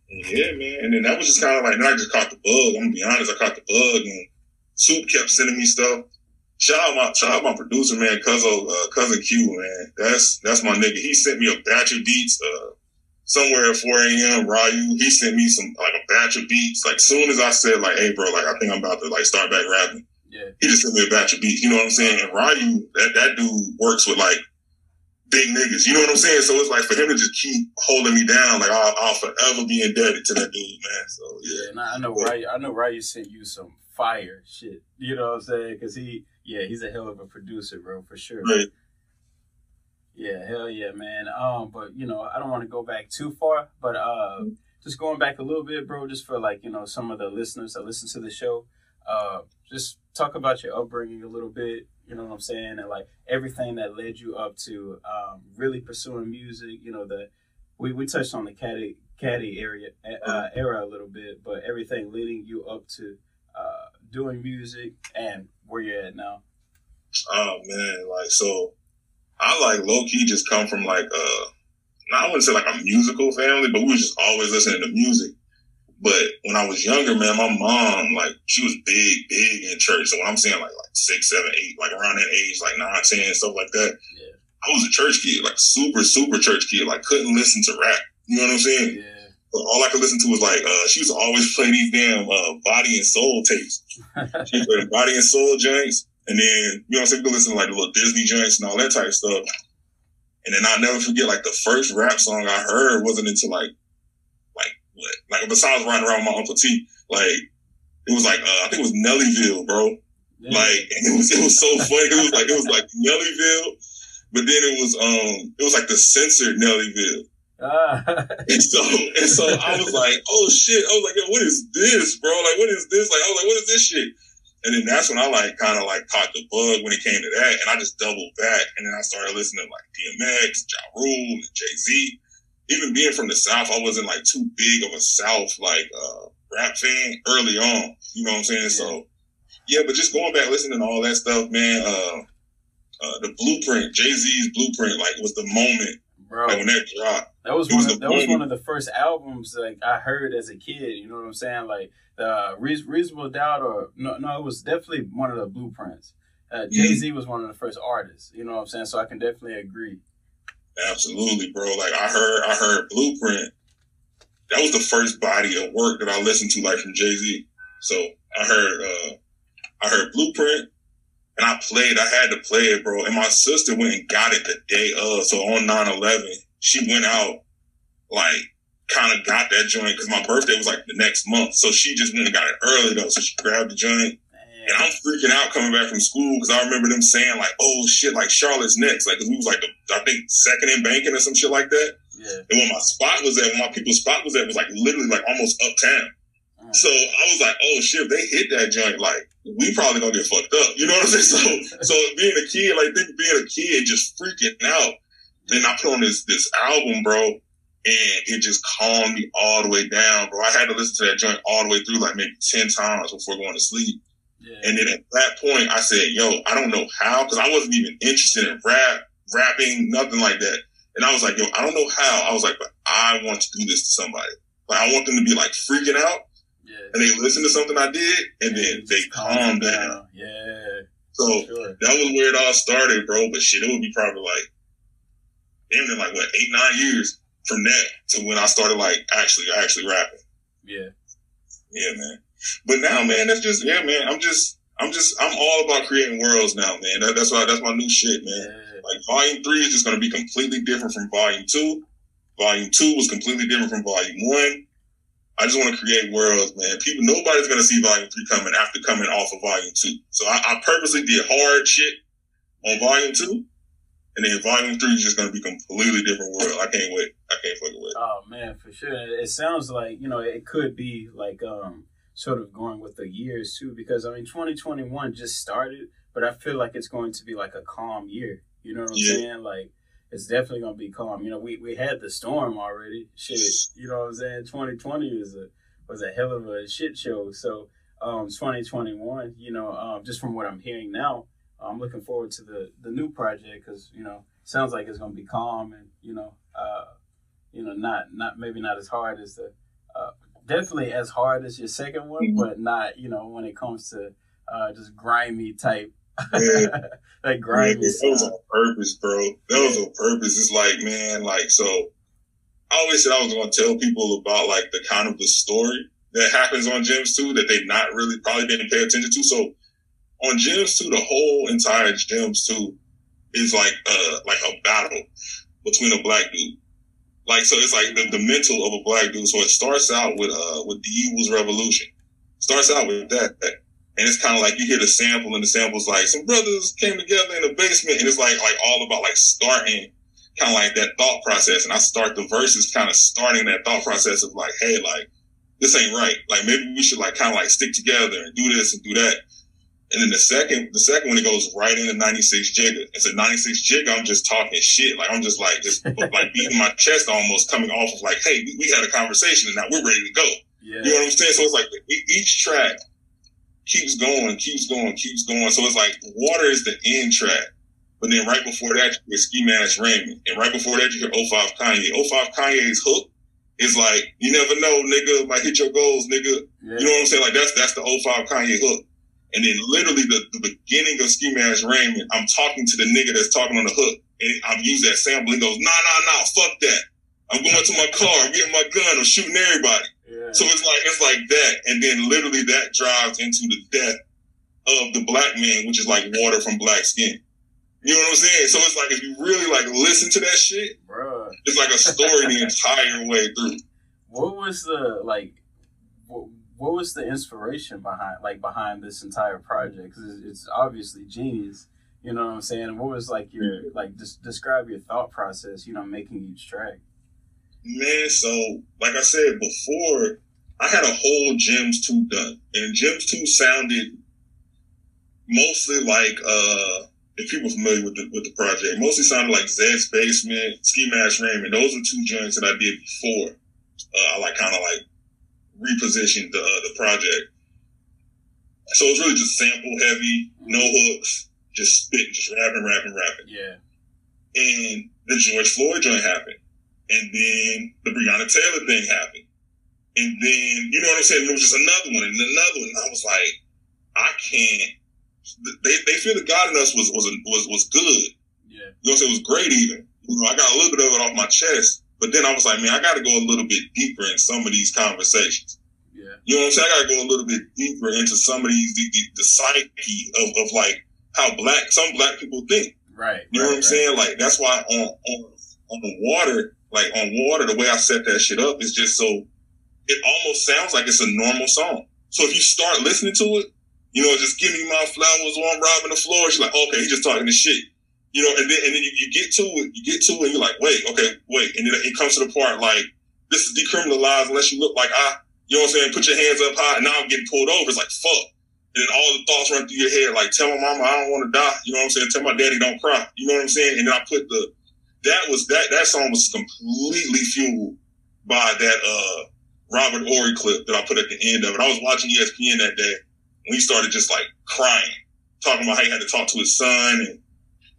Yeah, man. And then that was just kind of like, then I just caught the bug. I'm gonna be honest, I caught the bug, and Soup kept sending me stuff. Shout out my shout out my producer, man, cousin uh, cousin Q, man. That's that's my nigga. He sent me a batch of beats. Uh, somewhere at 4 a.m. Ryu, he sent me some like a batch of beats. Like soon as I said, like, hey bro, like I think I'm about to like start back rapping. Yeah. He just sent me a batch of beats. You know what I'm saying? And Ryu, that, that dude works with like big niggas. You know what I'm saying? So it's like for him to just keep holding me down, like I'll, I'll forever be indebted to that dude, man. So yeah. yeah and I know Ryu, I know Ryu sent you some fire shit. You know what I'm saying? Because he, yeah, he's a hell of a producer, bro, for sure. Right. Yeah, hell yeah, man. Um, but you know, I don't want to go back too far, but uh, mm-hmm. just going back a little bit, bro, just for like you know some of the listeners that listen to the show, uh, just talk about your upbringing a little bit. You know what I'm saying, and like everything that led you up to um, really pursuing music. You know, the we we touched on the caddy caddy area uh, mm-hmm. era a little bit, but everything leading you up to uh, doing music and where you're at now. Oh man, like so I like low key just come from like uh I wouldn't say like a musical family, but we was just always listening to music. But when I was younger, man, my mom, like, she was big, big in church. So when I'm saying like like six, seven, eight, like around that age, like nine, ten, stuff like that, yeah. I was a church kid, like super, super church kid. Like couldn't listen to rap. You know what I'm saying? Yeah. All I could listen to was like uh, she was always <laughs> playing these damn uh, body and soul tapes. <laughs> she played body and soul joints. And then, you know what I'm saying? We listen to like the little Disney joints and all that type of stuff. And then I'll never forget, like, the first rap song I heard wasn't until like, like, what? Like, besides riding around with my Uncle T, like, it was like, uh, I think it was Nellyville, bro. Yeah. Like, and <laughs> it was, it was so funny. It was like, it was like Nellyville, but then it was, um, it was like the censored Nellyville. Ah. and so, and so I was like, oh shit. I was like, yo, what is this, bro? Like, what is this? Like, I was like, what is this shit? And then that's when I like kind of like caught the bug when it came to that, and I just doubled back, and then I started listening to like DMX, Ja Rule, and Jay Z. Even being from the South, I wasn't like too big of a South like uh, rap fan early on. You know what I'm saying? So yeah, but just going back listening to all that stuff, man. Uh, uh, the Blueprint, Jay Z's Blueprint, like was the moment Bro, like when that dropped. That was, one. Of, that was one of the first albums like I heard as a kid. You know what I'm saying? Like uh, Reasonable Doubt, or no, no, it was definitely one of the blueprints. Uh, Jay Z was one of the first artists. You know what I'm saying? So I can definitely agree. Absolutely, bro. Like I heard, I heard Blueprint. That was the first body of work that I listened to, like from Jay Z. So I heard, uh, I heard Blueprint, and I played. I had to play it, bro. And my sister went and got it the day of. So on 9-11, she went out like kind of got that joint because my birthday was like the next month. So she just went and got it early though. So she grabbed the joint. And I'm freaking out coming back from school because I remember them saying like, "Oh shit, like Charlotte's next," like because we was like, the, I think second in banking or some shit like that. Yeah. And when my spot was at, when my people's spot was at, was like literally like almost uptown. Mm. So I was like, "Oh shit, if they hit that joint, like we probably gonna get fucked up." You know what I'm saying? <laughs> So, so being a kid, like think being a kid, just freaking out. Then I put on this this album, bro and it just calmed me all the way down, bro. I had to listen to that joint all the way through, like maybe ten times before going to sleep. Yeah. And then at that point, I said, "Yo, I don't know how," because I wasn't even interested in rap, rapping, nothing like that. And I was like, "Yo, I don't know how." I was like, "But I want to do this to somebody. Like, I want them to be like freaking out." Yeah. And they listen to something I did, and then they calm down. down. Yeah. So sure. that was where it all started, bro. But shit, it would be probably like, damn, in like what eight, nine years from that to when I started like actually actually rapping. Yeah. Yeah, man. But now, man, that's just yeah, man. I'm just I'm just I'm all about creating worlds now, man. That, that's why that's my new shit, man. Like volume three is just gonna be completely different from volume two. Volume two was completely different from volume one. I just want to create worlds, man. People, nobody's gonna see volume three coming after coming off of volume two. So I, I purposely did hard shit on volume two, and then volume three is just gonna be completely different world. I can't wait. I can't fucking wait. Oh man, for sure. It sounds like you know it could be like um sort of going with the years too, because I mean 2021 just started, but I feel like it's going to be like a calm year. You know what I'm yeah. saying? Like it's definitely gonna be calm. You know, we, we had the storm already. Shit, you know what I'm saying? 2020 was a was a hell of a shit show. So um 2021, you know, um, just from what I'm hearing now, I'm looking forward to the the new project because you know sounds like it's gonna be calm and you know uh you know not not maybe not as hard as the uh, definitely as hard as your second one, mm-hmm. but not you know when it comes to uh just grimy type <laughs> that grind. Yeah, that was on purpose, bro. That was on purpose. It's like, man, like so. I always said I was going to tell people about like the kind of the story that happens on Gems too that they not really probably didn't pay attention to. So on Gems 2, the whole entire Gems 2 is like uh like a battle between a black dude. Like so it's like the, the mental of a black dude. So it starts out with uh with the Evil's Revolution. Starts out with that. that and it's kind of like you hear the sample, and the sample's like some brothers came together in the basement, and it's like like all about like starting kind of like that thought process. And I start the verses kind of starting that thought process of like, hey, like this ain't right. Like maybe we should like kind of like stick together and do this and do that. And then the second, the second one, it goes right into 96 Jigga. It's a 96 Jigga. I'm just talking shit. Like I'm just like, just <laughs> like beating my chest almost coming off of like, hey, we, we had a conversation and now we're ready to go. Yeah. You know what I'm saying? So it's like each track keeps going, keeps going, keeps going. So it's like water is the end track. But then right before that, you hear Ski Mask Raymond. And right before that, you hear 05 Kanye. 05 Kanye's hook is like, you never know, nigga, might hit your goals, nigga. Yeah. You know what I'm saying? Like that's that's the 05 Kanye hook. And then literally the, the beginning of Ski Mask Raymond, I'm talking to the nigga that's talking on the hook. And I'm using that sample. He goes, nah, nah, nah, fuck that. I'm going to my car, I'm getting my gun, I'm shooting everybody. So it's like it's like that, and then literally that drives into the death of the black man, which is like water from black skin. You know what I'm saying? So it's like if you really like listen to that shit, Bruh. it's like a story the <laughs> entire way through. What was the like? What, was the inspiration behind like behind this entire project? Because it's, it's obviously genius. You know what I'm saying? What was like your like just describe your thought process? You know, making each track. Man, so like I said before, I had a whole Gems 2 done. And Gems 2 sounded mostly like uh if people familiar with the with the project, mostly sounded like Zed's basement, Ski Mask Raymond. Those were two joints that I did before. Uh, I like kind of like repositioned the uh, the project. So it's really just sample heavy, no hooks, just spit, just rapping, rapping, rapping. Yeah. And the George Floyd joint happened. And then the Breonna Taylor thing happened. And then, you know what I'm saying? There was just another one and another one. And I was like, I can't. They, they feel the God in us was, was, was, was good. Yeah. You know what I'm saying? It was great even. You know, I got a little bit of it off my chest. But then I was like, man, I got to go a little bit deeper in some of these conversations. Yeah. You know what I'm saying? I got to go a little bit deeper into some of these, the, the, the psyche of, of like how black, some black people think. Right. You know right, what I'm right. saying? Like, that's why on, on, on the water, like on water, the way I set that shit up is just so it almost sounds like it's a normal song. So if you start listening to it, you know, just give me my flowers while I'm robbing the floor. She's like, okay, he's just talking to shit. You know, and then and then you, you, get to it, you get to it, and you're like, wait, okay, wait, and then it comes to the part like this is decriminalized unless you look like I, you know what I'm saying? Put your hands up high, and now I'm getting pulled over. It's like fuck, and then all the thoughts run through your head like, tell my mama I don't want to die. You know what I'm saying? Tell my daddy don't cry. You know what I'm saying? And then I put the that was that that song was completely fueled by that uh Robert Horry clip that I put at the end of it. I was watching ESPN that day when he started just like crying, talking about how he had to talk to his son and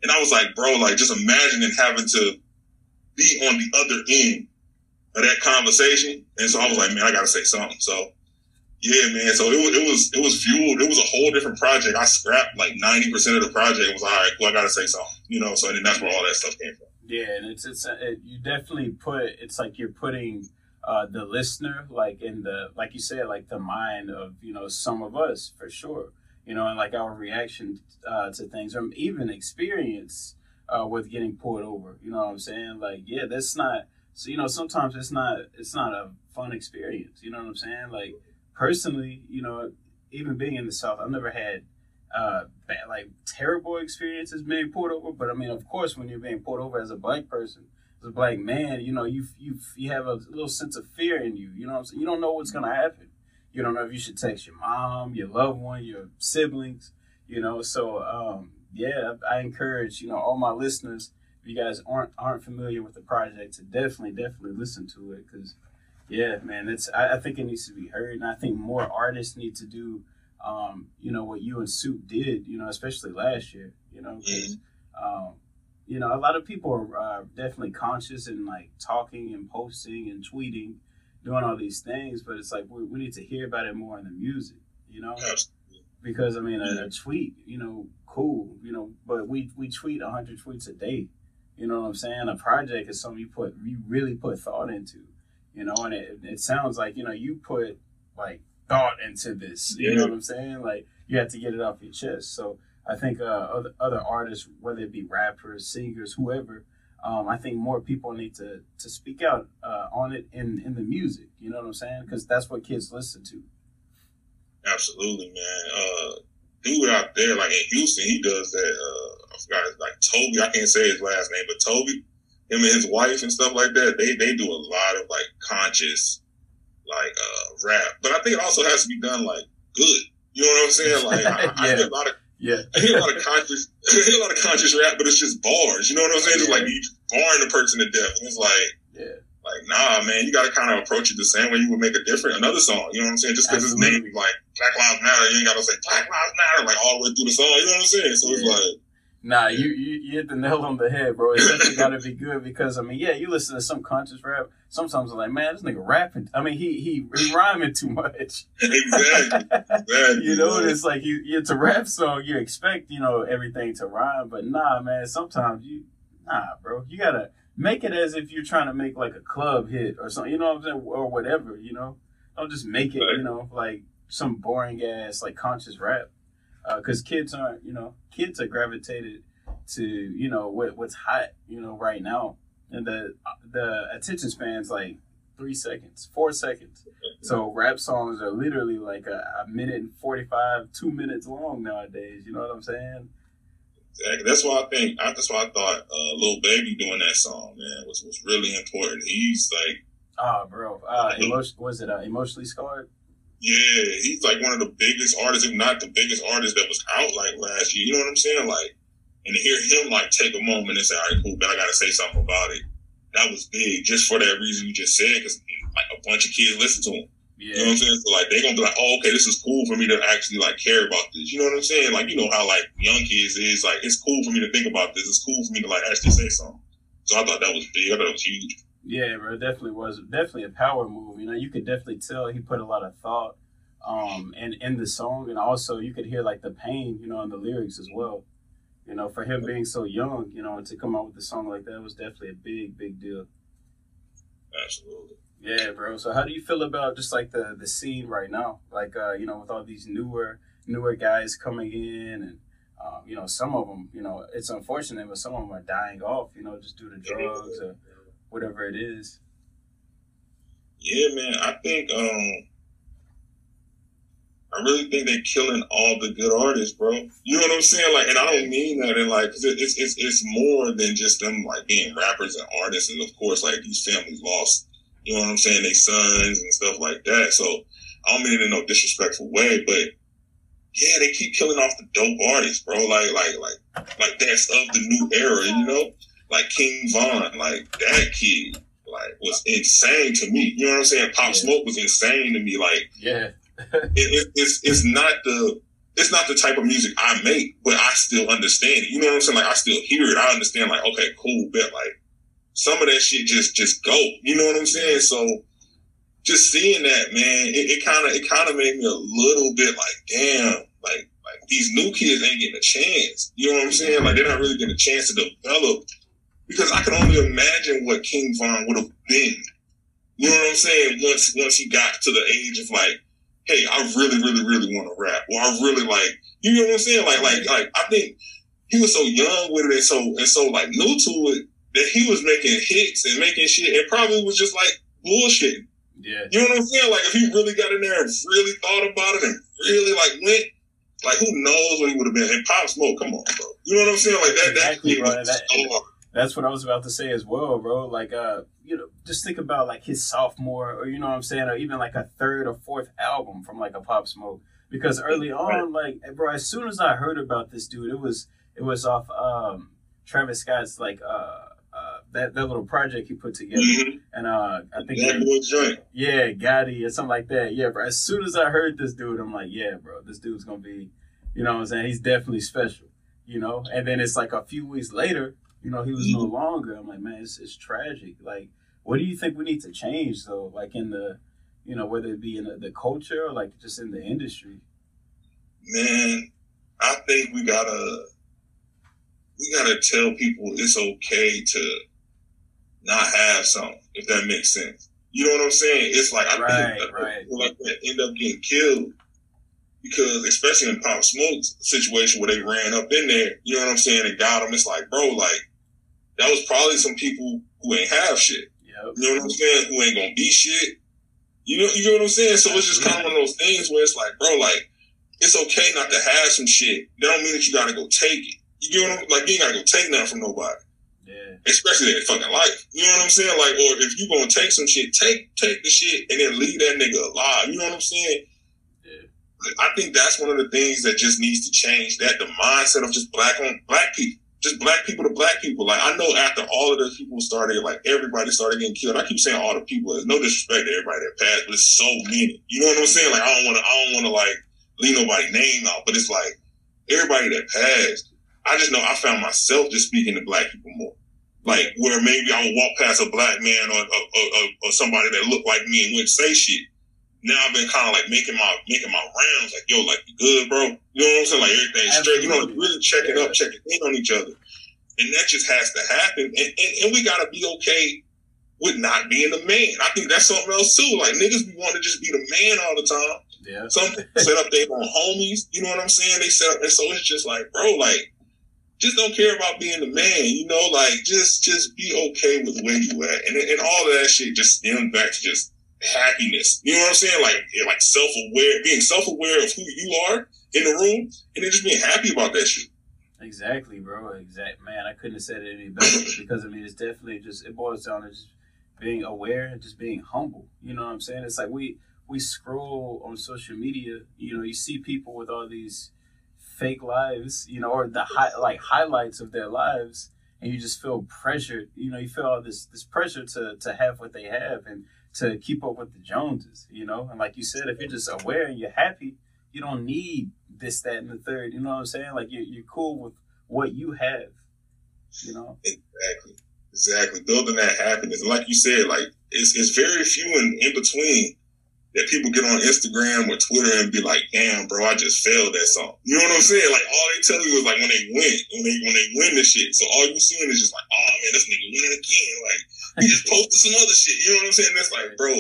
and I was like, bro, like just imagining having to be on the other end of that conversation. And so I was like, man, I gotta say something. So yeah, man. So it was, it was, it was fueled. It was a whole different project. I scrapped like 90% of the project. Was all right, well, I gotta say something, you know? So then that's where all that stuff came from. Yeah, and it's it's it, you definitely put it's like you're putting uh, the listener like in the like you said like the mind of you know some of us for sure. You know, and like our reaction uh, to things, or even experience uh, with getting pulled over. You know what I'm saying? Like, yeah, that's not. So you know, sometimes it's not. It's not a fun experience. You know what I'm saying? Like, personally, you know, even being in the South, I've never had uh, bad, like terrible experiences being pulled over. But I mean, of course, when you're being pulled over as a black person, as a black man, you know, you you you have a little sense of fear in you. You know, what I'm saying? you don't know what's gonna happen. You don't know if you should text your mom, your loved one, your siblings. You know, so um, yeah, I encourage you know all my listeners. If you guys aren't aren't familiar with the project, to definitely definitely listen to it because yeah, man, it's I, I, think it needs to be heard, and I think more artists need to do, um, you know, what you and Soup did, you know, especially last year, you know, because, um, you know, a lot of people are uh, definitely conscious and like talking and posting and tweeting, doing all these things, but it's like we, we need to hear about it more in the music, you know, because I mean, a, a tweet, you know, cool, you know, but we we tweet hundred tweets a day, you know what I'm saying? A project is something you put you really put thought into you know, and it, it sounds like, you know, you put like thought into this, you yeah. know what I'm saying? Like you have to get it off your chest. So I think uh, other, other artists, whether it be rappers, singers, whoever, um, I think more people need to, to speak out uh, on it in, in the music, you know what I'm saying? Because that's what kids listen to. Absolutely, man. Uh, dude out there, like in Houston, he does that. Uh, I forgot, like Tobe. I can't say his last name, but Tobe him and his wife and stuff like that, they they do a lot of like conscious like uh rap. But I think it also has to be done like good. You know what I'm saying? Like I, <laughs> yeah. I hear a lot of yeah. I hear a lot of conscious <laughs> I hear a lot of conscious rap, but it's just bars. You know what I'm saying? Yeah. Just like you barring the person to death. And it's like yeah. Like, nah, man, you got to kind of approach it the same way you would make a different another song. You know what I'm saying? Just because his name is like Black Lives Matter, you ain't got to say Black Lives Matter like all the way through the song. You know what I'm saying? So yeah. it's like, Nah, you, you, you hit the nail on the head, bro. It's definitely got to be good because I mean, yeah, you listen to some conscious rap. Sometimes I'm like, man, this nigga rapping. I mean, he he he rhyming too much. exactly. exactly. <laughs> you know, it's like you it's a rap song. You expect you know everything to rhyme, but nah, man. Sometimes you nah, bro. You gotta make it as if you're trying to make like a club hit or something. You know what I'm saying, or whatever. You know, don't just make it. You know, like some boring ass like conscious rap because uh, kids aren't, you know, kids are gravitated to, you know, what what's hot, you know, right now, and the the attention span's like three seconds, four seconds. So rap songs are literally like a, a minute and forty five, two minutes long nowadays. You know what I'm saying? Exactly. That's why I think. That's why I thought uh, Lil Baby doing that song, man, was was really important. He's like, oh, bro, uh, emotion, was it uh, emotionally scarred? Yeah, he's like one of the biggest artists, if not the biggest artist that was out like last year. You know what I'm saying? Like, and to hear him like take a moment and say, "All right, cool, but I got to say something about it." That was big, just for that reason you just said, because like a bunch of kids listen to him. Yeah. You know what I'm saying? So like they're gonna be like, oh, okay, this is cool for me to actually like care about this. You know what I'm saying? Like you know how like young kids is like it's cool for me to think about this. It's cool for me to like actually say something. So I thought that was big. I thought it was huge. Yeah, bro, it definitely was definitely a power move. You know, you could definitely tell he put a lot of thought um and in the song, and also you could hear like the pain, you know, in the lyrics as well. You know, for him being so young, you know, to come out with a song like that was definitely a big, big deal. Absolutely. Yeah, bro. So how do you feel about just like the the scene right now? Like uh, you know, with all these newer newer guys coming in and um, you know, some of them, you know, it's unfortunate, but some of them are dying off, you know, just due to drugs or whatever it is. Yeah, man. I think um I really think they're killing all the good artists, bro. You know what I'm saying? Like, and I don't mean that in like, cause it's, it's, it's more than just them like being rappers and artists. And of course, like these families lost, you know what I'm saying? They sons and stuff like that. So I don't mean it in no disrespectful way, but yeah, they keep killing off the dope artists, bro. Like, like, like, like that's of the new era, you know? Like King Von, like that kid, like was insane to me. You know what I'm saying? Pop yeah. Smoke was insane to me. Like, yeah <laughs> it, it, it's it's not the it's not the type of music I make, but I still understand it. You know what I'm saying? Like I still hear it. I understand. Like okay, cool, but like some of that shit just just go. You know what I'm saying? So just seeing that, man, it kind of it kind of made me a little bit like, damn, like like these new kids ain't getting a chance. You know what I'm saying? Like they're not really getting a chance to develop because I can only imagine what King Von would have been. You know what I'm saying? Once once he got to the age of like hey, I really, really, really want to rap, or I really like, you know what I'm saying? Like, like, like, I think he was so young with it and so and so like new to it that he was making hits and making shit and probably was just like bullshit. Yeah. You know what I'm saying? Like if he really got in there and really thought about it and really like went, like who knows what he would have been. And Pop Smoke, come on, bro. You know what I'm saying? Like that exactly, that, bro, that That's what I was about to say as well, bro. Like uh, you know, just think about like his sophomore or you know what I'm saying, or even like a third or fourth album from like a Pop Smoke. Because early on, like bro, as soon as I heard about this dude, it was it was off um Travis Scott's like uh uh, that that little project he put together, mm-hmm. and uh, I think that boy joint, yeah, Gatti or something like that. Yeah, bro. As soon as I heard this dude, I'm like, yeah, bro, this dude's gonna be, you know, what I'm saying he's definitely special, you know. And then it's like a few weeks later, you know, he was no longer. I'm like, man, it's, it's tragic. Like, what do you think we need to change though? Like in the, you know, whether it be in the, the culture or like just in the industry. Man, I think we gotta we gotta tell people it's okay to not have something, if that makes sense. You know what I'm saying? It's like I right, think right. people like that end up getting killed because, especially in Pop Smoke's situation where they ran up in there, you know what I'm saying, and got him. It's like, bro, like that was probably some people who ain't have shit. Yep. You know what I'm saying? Who ain't gonna be shit. You know, you know what I'm saying? So it's just kind of one of those things where it's like, bro, like it's okay not to have some shit. That don't mean that you gotta go take it. You get what I'm like? You ain't gotta go take nothing from nobody. Yeah. Especially their fucking life. You know what I'm saying? Like, or if you gonna take some shit, take take the shit and then leave that nigga alive. You know what I'm saying? Yeah. I think that's one of the things that just needs to change. That the mindset of just black on black people, just black people to black people. Like I know after all of those people started, like everybody started getting killed. I keep saying all the people. There's no disrespect to everybody that passed, but it's so many. You know what I'm saying? Like I don't want to. I don't want to like leave nobody name out, but it's like everybody that passed I just know I found myself just speaking to black people more. Like where maybe I would walk past a black man or, or, or, or somebody that looked like me and wouldn't say shit. Now I've been kind of like making my making my rounds, like yo, like you good, bro. You know what I'm saying? Like everything's straight. You know, really checking yeah. up, checking in on each other, and that just has to happen. And, and, and we gotta be okay with not being the man. I think that's something else too. Like niggas be want to just be the man all the time. Yeah. Some <laughs> set up their own homies. You know what I'm saying? They set up, and so it's just like, bro, like just don't care about being the man, you know, like just just be okay with where you at. And, and all of that shit just stems back to just happiness. You know what I'm saying? Like like self aware, being self aware of who you are in the room, and then just being happy about that shit. Exactly, bro. Exact man. I couldn't have said it any better <coughs> because I mean it's definitely just it boils down to just being aware and just being humble. You know what I'm saying? It's like we we scroll on social media, you know, you see people with all these fake lives, you know, or the high, like highlights of their lives, and you just feel pressured. You know, you feel all this this pressure to to have what they have and to keep up with the Joneses. You know, and like you said, if you're just aware and you're happy, you don't need this, that, and the third. You know what I'm saying? Like you're you're cool with what you have. You know. Exactly. Exactly. Building that happiness, and like you said, like it's it's very few in, in between that people get on Instagram or Twitter and be like, "Damn, bro, I just failed that song." You know what I'm saying? Like all they tell you is like when they win, when they when they win the shit. So all you seeing is just like, "Oh man, this nigga winning again." Like he just posted some other shit. You know what I'm saying? That's like, bro,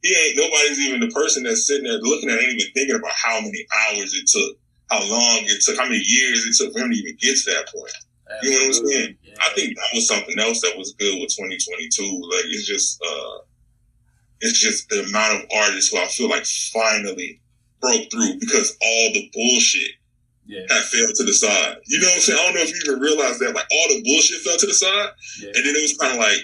he ain't nobody's even the person that's sitting there looking at it, ain't even thinking about how many hours it took, how long it took, how many years it took for him to even get to that point. Absolutely. You know what I'm saying? Yeah. I think that was something else that was good with 2022. Like it's just. uh it's just the amount of artists who I feel like finally broke through because all the bullshit yeah. had fell to the side. You know what I'm saying? I don't know if you even realize that. Like all the bullshit fell to the side, yeah. and then it was kind of like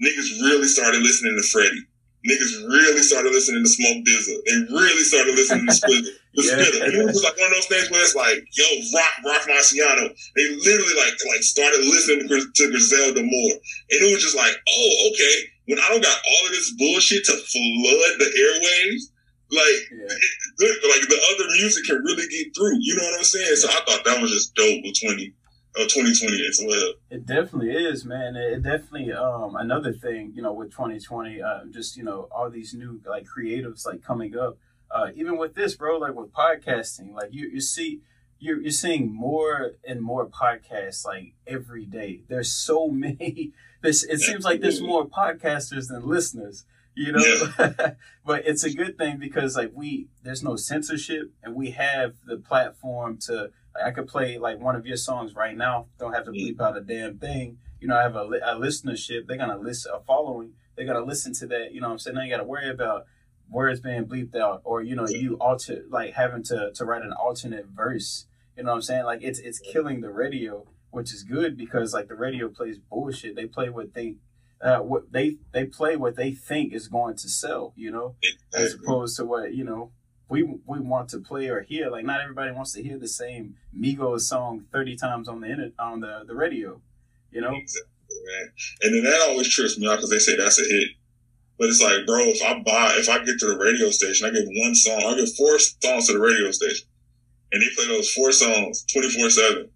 niggas really started listening to Freddie. Niggas really started listening to Smoke DZA. They really started listening to Split. <laughs> The yeah. And it was like one of those things where it's like, yo, Roc, Roc Marciano. They literally like like started listening to, to Griselda more. And it was just like, oh, okay when I don't got all of this bullshit to flood the airwaves, like yeah. like the other music can really get through. You know what I'm saying? So I thought that was just dope with 20 uh, 2020 as well. It definitely is, man. It definitely um another thing, you know, with 2020, uh, just you know, all these new like creatives like coming up. Uh, even with this, bro, like with podcasting, like you you see you're you're seeing more and more podcasts like every day. There's so <laughs> many. This it seems like there's more podcasters than listeners. you know. <laughs> But it's a good thing because like we there's no censorship and we have the platform to like, I could play like one of your songs right now. Don't have to bleep out a damn thing. You know, I have a, a listenership. They're gonna listen, a following. They're gonna listen to that. You know, what I'm saying. I ain't got to worry about words being bleeped out or you know you alter like having to to write an alternate verse. You know what I'm saying? Like it's it's killing the radio, which is good because like the radio plays bullshit. They play what they uh, what they they play what they think is going to sell, you know, exactly. as opposed to what you know we we want to play or hear. Like not everybody wants to hear the same Migos song thirty times on the internet on the the radio, you know. Exactly, man. And then that always trips me out because they say that's a hit, but it's like, bro, if I buy, if I get to the radio station, I get one song, I get four songs to the radio station, and they play those four songs twenty four seven,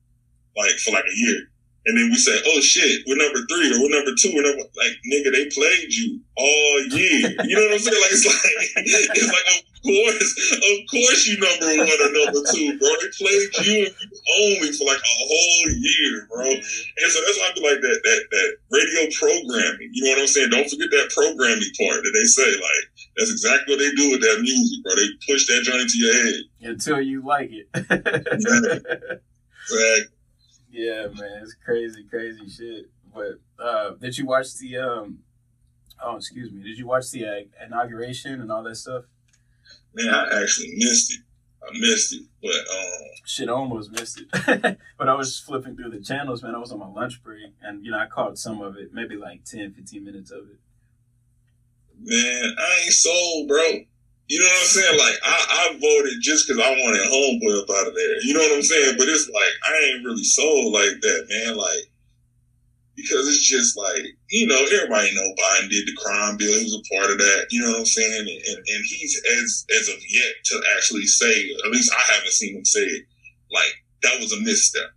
like for like a year. And then we say, oh shit, we're number three or we're number two. We're number, like, nigga, they played you all year. You know what I'm saying? Like, it's like, <laughs> it's like, of course, of course you number one or number two, bro. They played you only for like a whole year, bro. Mm-hmm. And so that's why I feel like that, that, that radio programming. You know what I'm saying? Don't forget that programming part that they say, like, that's exactly what they do with that music, bro. They push that joint to your head. Until you like it. <laughs> exactly. exactly. Yeah, man, it's crazy, crazy shit. But uh, did you watch the um? Oh, excuse me. Did you watch the uh, inauguration and all that stuff? Man, I actually missed it. I missed it, but um, shit, I almost missed it. <laughs> but I was flipping through the channels, man. I was on my lunch break, and you know, I caught some of it, maybe like 10, 15 minutes of it. Man, I ain't sold, bro. You know what I'm saying? Like I, I voted just because I wanted homeboy up out of there. You know what I'm saying? But it's like I ain't really sold like that, man. Like because it's just like you know everybody know Biden did the crime bill. He was a part of that. You know what I'm saying? And, and, and he's as as of yet to actually say, at least I haven't seen him say it. Like that was a misstep.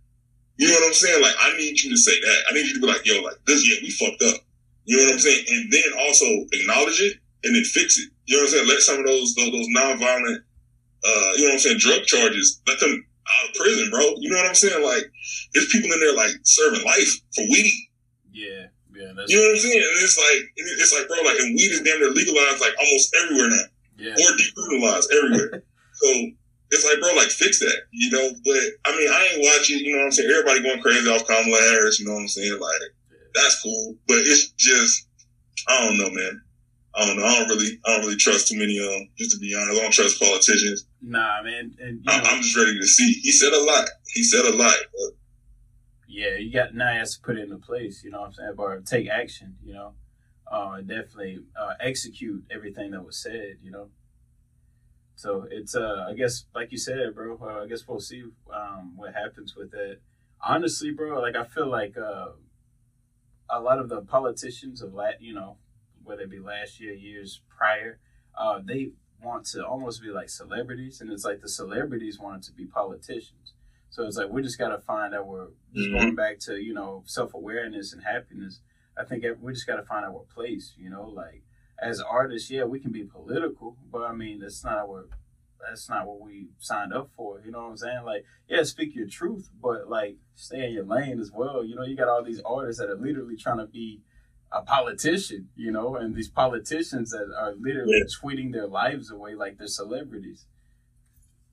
You know what I'm saying? Like I need you to say that. I need you to be like, yo, like this, yeah, we fucked up. You know what I'm saying? And then also acknowledge it and then fix it. You know what I'm saying? Let some of those those, those nonviolent, uh, you know what I'm saying, drug charges, let them out of prison, bro. You know what I'm saying? Like, there's people in there like serving life for weed. Yeah, yeah. you know what I'm saying? And it's like, it's like, bro, like, and weed is damn near legalized like almost everywhere now, yeah. or decriminalized everywhere. <laughs> so it's like, bro, like, fix that, you know? But I mean, I ain't watching, you know what I'm saying? Everybody going crazy off Kamala Harris, you know what I'm saying? Like, that's cool, but it's just, I don't know, man. I don't know. I don't really, I don't really trust too many of them. Just to be honest, I don't trust politicians. Nah, man. And, I'm, I'm, just ready to see. He said a lot. He said a lot. But... Yeah, you got now. You have to put it into place. You know what I'm saying? Or take action. You know, uh, definitely uh, execute everything that was said. You know. So it's, uh, I guess, like you said, bro. Uh, I guess we'll see um, what happens with that. Honestly, bro, like I feel like uh, a lot of the politicians of that, you know, whether it be last year, years prior, uh, they want to almost be like celebrities, and it's like the celebrities wanted to be politicians. So it's like we just got to find out we're mm-hmm. going back to you know self awareness and happiness. I think we just got to find our place. You know, like as artists, yeah, we can be political, but I mean that's not our that's not what we signed up for. You know what I'm saying? Like, yeah, speak your truth, but like stay in your lane as well. You know, you got all these artists that are literally trying to be a politician, you know, and these politicians that are literally yeah. tweeting their lives away like they're celebrities.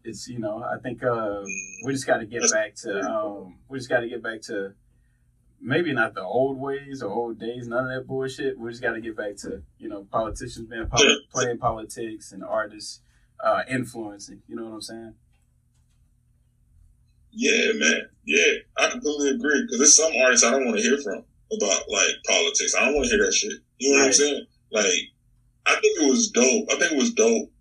It's you know, I think uh, we just got to get back to um, we just got to get back to maybe not the old ways or old days, none of that bullshit. We just got to get back to you know politicians being poli- playing politics and artists uh, influencing. You know what I'm saying? Yeah, man. Yeah, I completely agree because there's some artists I don't want to hear from about like politics. I don't want to hear that shit. You know right. what I'm saying? Like, I think it was dope. I think it was dope,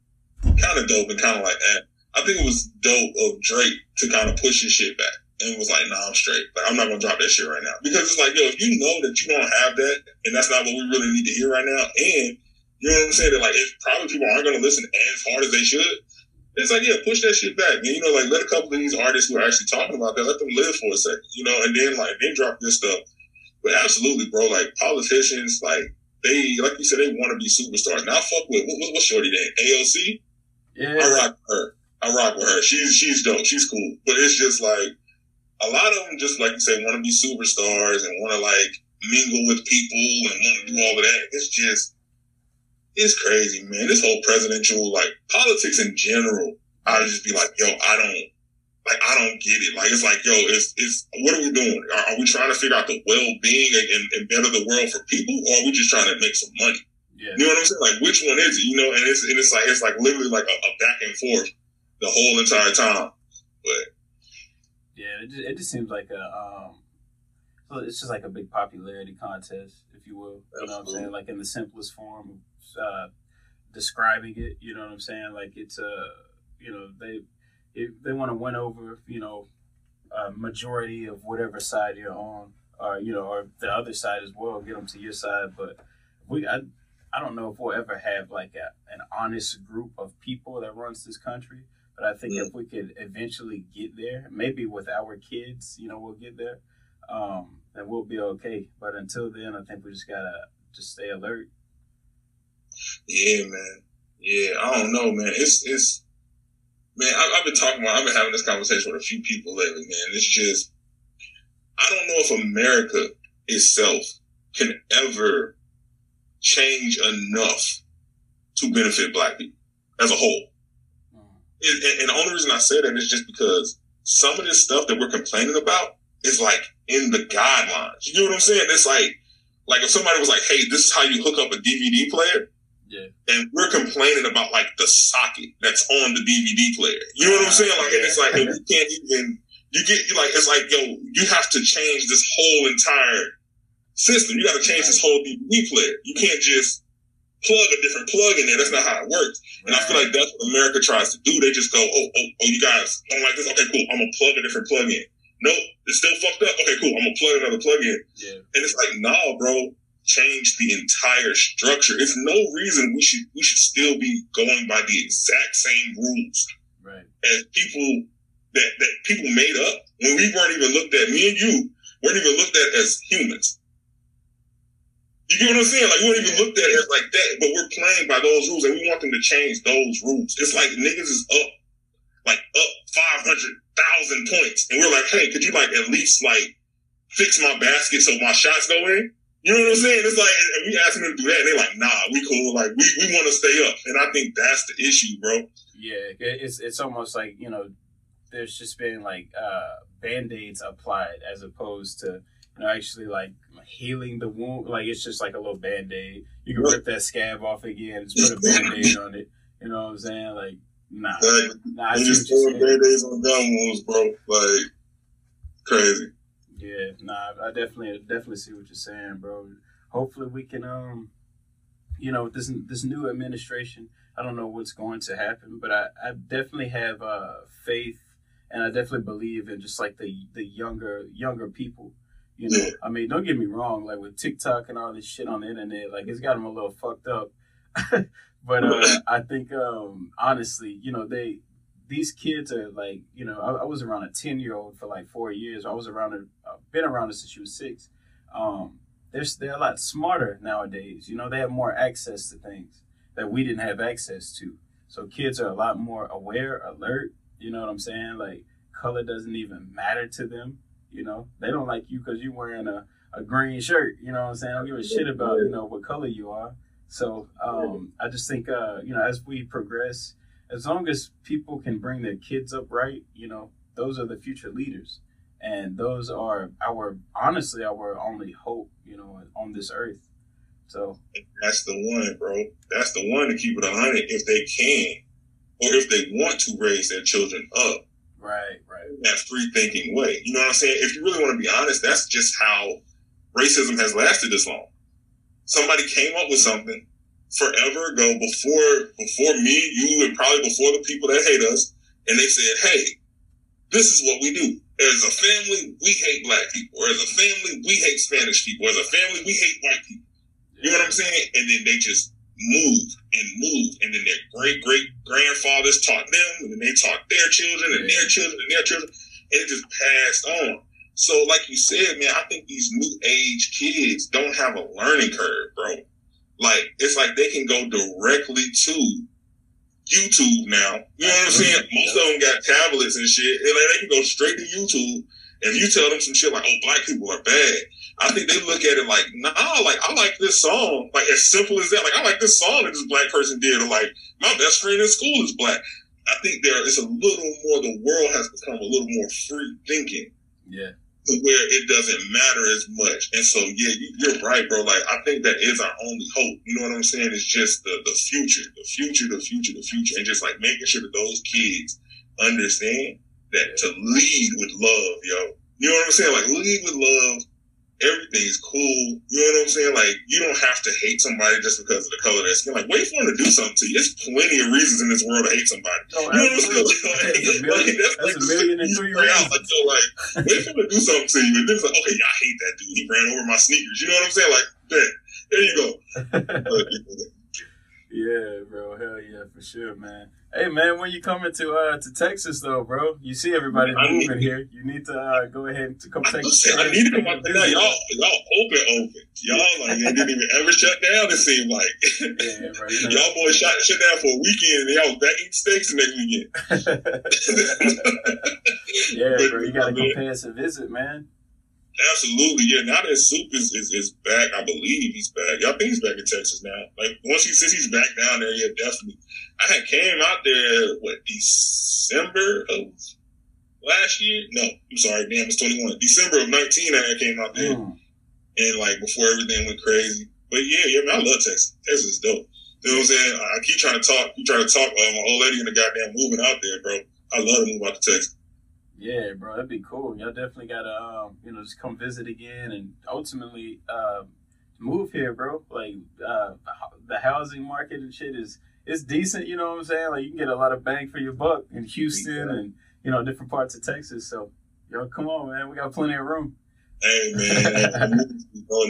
kind of dope and kind of like that. I think it was dope of Drake to kind of push his shit back and was like, "Nah, I'm straight. Like, I'm not gonna drop that shit right now." Because it's like, yo, if you know that you don't have that, and that's not what we really need to hear right now, and you know what I'm saying? That like, if probably people aren't gonna listen as hard as they should. It's like, yeah, push that shit back. And, you know, like let a couple of these artists who are actually talking about that, let them live for a second, you know, and then like then drop this stuff. But absolutely, bro. Like politicians, like they, like you said, they want to be superstars. Now, fuck with what, what's Shorty name? AOC. Yeah, I rock with her. I rock with her. She's she's dope. She's cool. But it's just like a lot of them, just like you say, want to be superstars and want to like mingle with people and want to do all of that. It's just it's crazy, man. This whole presidential, like politics in general, I would just be like, yo, I don't, like, I don't get it. Like, it's like, yo, it's, it's, what are we doing? Are, are we trying to figure out the well-being and, and, better the world for people, or are we just trying to make some money? Yeah. You know what I'm saying? Like, which one is it? You know, and it's, and it's like, it's like literally like a, a back and forth the whole entire time. But yeah, it just, it just seems like a, um, so it's just like a big popularity contest, if you will. You know what I'm saying? Like in the simplest form of uh, describing it. You know what I'm saying? Like it's a, uh, you know, they they want to win over, you know, a majority of whatever side you're on, or you know, or the other side as well. Get them to your side, but we, I, I don't know if we'll ever have like a, an honest group of people that runs this country. But I think if we could eventually get there, maybe with our kids, you know, we'll get there um, then we'll be okay. But until then, I think we just gotta just stay alert. Yeah, man. Yeah, I don't know, man. It's it's man. I, have been talking about. I've been having this conversation with a few people lately, man. It's just I don't know if America itself can ever change enough to benefit Black people as a whole. Mm. And, and the only reason I say that is just because some of this stuff that we're complaining about is like in the guidelines. You know what I'm saying? It's like, like if somebody was like, "Hey, this is how you hook up a DVD player," yeah, and we're complaining about like the socket that's on the DVD player. You know what I'm ah, saying? Like, yeah. it's like we can't even. You get you like it's like yo, you have to change this whole entire system. You got to change this whole DVD player. You can't just plug a different plug in there. That's not how it works. And. I feel like that's what America tries to do. They just go, oh, oh, oh, you guys don't like this? Okay, cool. I'm gonna plug a different plug in. Nope, it's still fucked up. Okay, cool. I'm gonna plug another plug in. Yeah. And it's like, nah, bro, change the entire structure. It's no reason we should we should still be going by the exact same rules right. as people that that people made up when we weren't even looked at. Me and you weren't even looked at as humans. You get what I'm saying? Like we weren't even looked at as like that, but we're playing by those rules, and we want them to change those rules. It's like niggas is up, like up five hundred thousand points, and we're like, hey, could you like at least like fix my basket so my shots go in? You know what I'm saying? It's like, we asking them to do that, and they're like, nah, we cool. Like, we, we want to stay up. And I think that's the issue, bro. Yeah, it's it's almost like, you know, there's just been like uh, band aids applied as opposed to, you know, actually like healing the wound. Like, it's just like a little band aid. You can rip that scab off again, just put a band aid on it. You know what I'm saying? Like, Nah, like, nah you still band-aids on gun wounds, bro, like crazy. Yeah, nah, I definitely definitely see what you're saying, bro. Hopefully we can um you know, this this new administration, I don't know what's going to happen, but I, I definitely have uh faith and I definitely believe in just like the the younger younger people. You know. I mean, don't get me wrong, like with TikTok and all this shit on the internet, like it's got them a little fucked up. <laughs> But uh, I think um, honestly, you know, they these kids are like, you know, I, I was around a ten year old for like four years. I was around her, uh, been around her since she was six. Um, they're they're a lot smarter nowadays. You know, they have more access to things that we didn't have access to. So kids are a lot more aware, alert. You know what I'm saying? Like color doesn't even matter to them. You know, they don't like you because you're wearing a, a green shirt. You know what I'm saying? I don't give a shit about you know what color you are. So um, I just think, uh, you know, as we progress, as long as people can bring their kids up right, you know, those are the future leaders. And those are our, honestly, our only hope, you know, on this earth. So that's the one, bro. That's the one to keep it a hundred if they can, or if they want to raise their children up. Right, right. In that free thinking way. You know what I'm saying? If you really want to be honest, that's just how racism has lasted this long somebody came up with something forever ago before before me, you, and probably before the people that hate us, and they said, "Hey, this is what we do." As a family, we hate black people. As a family, we hate Spanish people. As a family, we hate white people. You know what I'm saying? And then they just moved and moved, and then their great great grandfathers taught them, and then they taught their children and their children and their children, and it just passed on. So, like you said, man, I think these new age kids don't have a learning curve, bro. Like, it's like they can go directly to YouTube now. You know what I'm saying? <laughs> Most of them got tablets and shit. And like, they can go straight to YouTube If you tell them some shit like, "Oh, black people are bad," I think they look at it like, "Nah, like I like this song." Like as simple as that. Like I like this song that this black person did, or like my best friend in school is black. I think there is a little more. The world has become a little more free thinking. Yeah where it doesn't matter as much. And so, yeah, you, are right, bro. Like, I think that is our only hope. You know what I'm saying? It's just the, the future, the future, the future, the future. And just like making sure that those kids understand that to lead with love, yo. You know what I'm saying? Like, lead with love everything's cool. You know what I'm saying? Like, you don't have to hate somebody just because of the color of their skin. Like, wait for them to do something to you. There's plenty of reasons in this world to hate somebody. Oh, you know what I'm saying? <laughs> Like, that's, million, like, that's, that's like a million and three rounds. Like, like, wait for them to do something to you. And then it's like, okay, I hate that dude. He ran over my sneakers. You know what I'm saying? Like, there, there you go. <laughs> Yeah, bro. Hell yeah, for sure, man. Hey, man, when you coming to uh to Texas though, bro? You see everybody I moving here. You need to uh, go ahead to come take. I, I need to come out there. Y'all, y'all open, open. Y'all like they didn't even ever shut down. It seemed like <laughs> yeah, bro, you know. y'all boys shut shut down for a weekend, and y'all was back eating steaks the next weekend. <laughs> yeah, but, <laughs> bro. You gotta come pay us a visit, man. Absolutely, yeah. Now that Soup is, is, is back, I believe he's back. Yeah, I think he's back in Texas now. Like once he says he's back down there, yeah, definitely. I had came out there what December of last year? No, I'm sorry, damn, it's 21. December of 19, I came out there, mm. and like before everything went crazy. But yeah, yeah, man, I love Texas. Texas is dope. You know what I'm saying? I keep trying to talk, keep trying to talk. Uh, my old lady in the goddamn moving out there, bro. I love to move out to Texas. Yeah, bro, that'd be cool. Y'all definitely gotta, um, you know, just come visit again and ultimately uh, move here, bro. Like uh, the housing market and shit is it's decent. You know what I'm saying? Like you can get a lot of bang for your buck in Houston and you know different parts of Texas. So, yo, come on, man, we got plenty of room. Hey man, and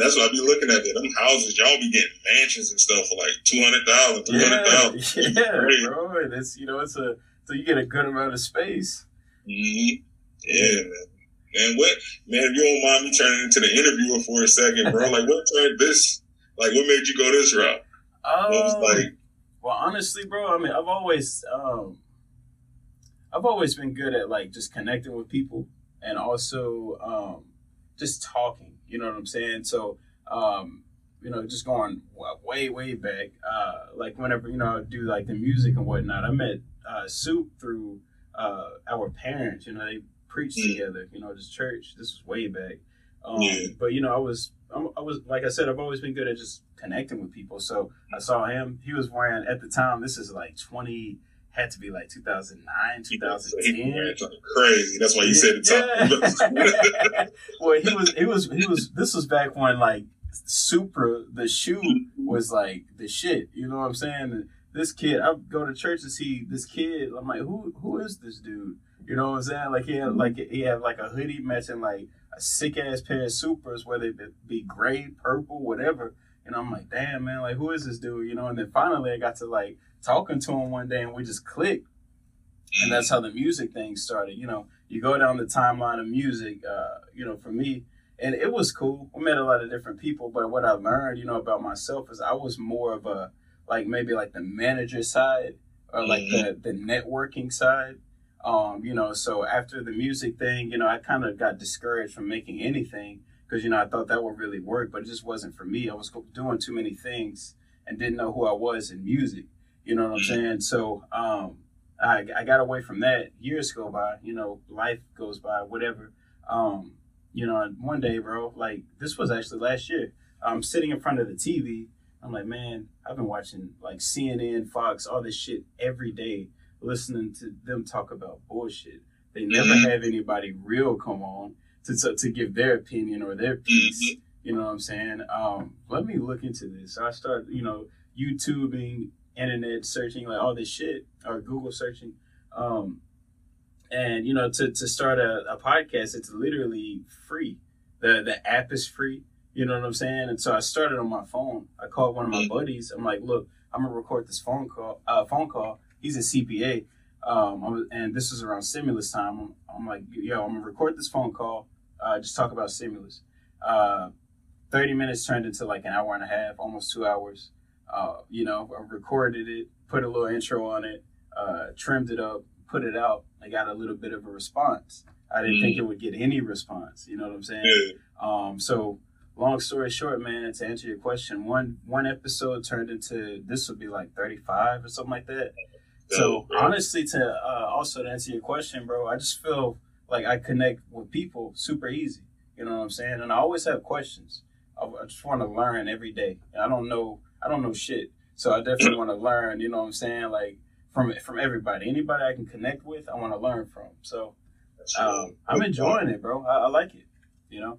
that's what I be looking at. There. Them houses, y'all be getting mansions and stuff for like 200,000, Yeah, <laughs> yeah bro. And it's you know it's a so you get a good amount of space. Mm-hmm. Yeah, man. And what, man, if you don't mind me turning into the interviewer for a second, bro, like what turned this, like what made you go this route? Um, what was um, like? Well, honestly, bro, I mean, I've always, um, I've always been good at like just connecting with people and also, um, just talking, you know what I'm saying? So, um, you know, just going way, way back, uh, like whenever, you know, I do like the music and whatnot, I met, uh, Soup through, uh, our parents, you know, they preached mm. together, you know, this church. This was way back. Um. But, you know, I was, I was, like I said, I've always been good at just connecting with people. So I saw him. He was wearing, at the time, this is like 20, had to be like 2009, 2010. Crazy. That's why you said it. Yeah. <laughs> well, he was, he was, he was, this was back when like Supra, the shoe mm-hmm. was like the shit. You know what I'm saying? This kid, I go to church to see this kid. I'm like, who who is this dude? You know what I'm saying? Like he had like he had like a hoodie matching like a sick ass pair of Supras, whether it be gray, purple, whatever. And I'm like, damn man, like who is this dude? You know. And then finally, I got to like talking to him one day, and we just clicked. And that's how the music thing started. You know, you go down the timeline of music. Uh, you know, for me, and it was cool. We met a lot of different people, but what I learned, you know, about myself is I was more of a like maybe like the manager side or like mm-hmm. the the networking side. Um, you know, so after the music thing, you know, I kind of got discouraged from making anything because you know I thought that would really work, but it just wasn't for me. I was doing too many things and didn't know who I was in music. You know what I'm mm-hmm. saying? So um, I I got away from that. Years go by, you know, life goes by, whatever. Um, you know, one day, bro, like this was actually last year. I'm sitting in front of the TV I'm like, man, I've been watching like CNN, Fox, all this shit every day, listening to them talk about bullshit. They never mm-hmm. have anybody real come on to, to, to give their opinion or their piece. Mm-hmm. You know what I'm saying? Um, let me look into this. So I start, you know, YouTubing, internet searching, like all this shit, or Google searching. Um, and you know, to, to start a, a podcast, it's literally free. The the app is free you know what I'm saying? And so I started on my phone. I called one of my buddies. I'm like, look, I'm gonna record this phone call. Uh, phone call. He's a CPA, um, and this is around stimulus time. I'm, I'm, like, yo, I'm gonna record this phone call. Uh, just talk about stimulus. Uh, Thirty minutes turned into like an hour and a half, almost two hours. Uh, you know, I recorded it, put a little intro on it, uh, trimmed it up, put it out. I got a little bit of a response. I didn't mm. think it would get any response. You know what I'm saying? Yeah. Um, so long story short, man, to answer your question, one one episode turned into this would be like 35 or something like that. So honestly, to uh, also to answer your question, bro, I just feel like I connect with people super easy. You know what I'm saying? And I always have questions. I, I just want to learn every day. I don't know. I don't know shit. So I definitely <clears throat> want to learn. You know what I'm saying? Like from from everybody, anybody I can connect with, I want to learn from. So um, I'm enjoying it, bro. I, I like it. You know.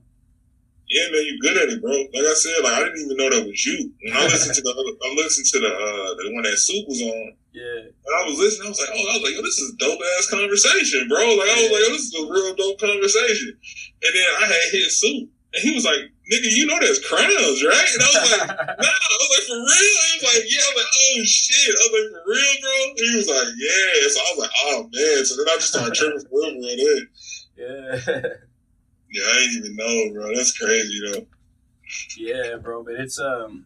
Yeah, man, you good at it, bro. Like I said, like I didn't even know that was you. When I listened to the I listened to the uh the one that Soup was on. Yeah. And I was listening, I was like, oh, I was like, yo, this is dope ass conversation, bro. Like I was like, yo, this is a real dope conversation. And then I had hit Soup, and he was like, nigga, you know there's crowns, right? And I was like, nah. I was like, for real? He was like, yeah. I was like, oh shit. I was like, for real, bro? And he was like, yeah. So I was like, oh man. So then I just started tripping for him, bro. Yeah. Yeah, I didn't even know, bro. That's crazy though. Yeah, bro, but it's um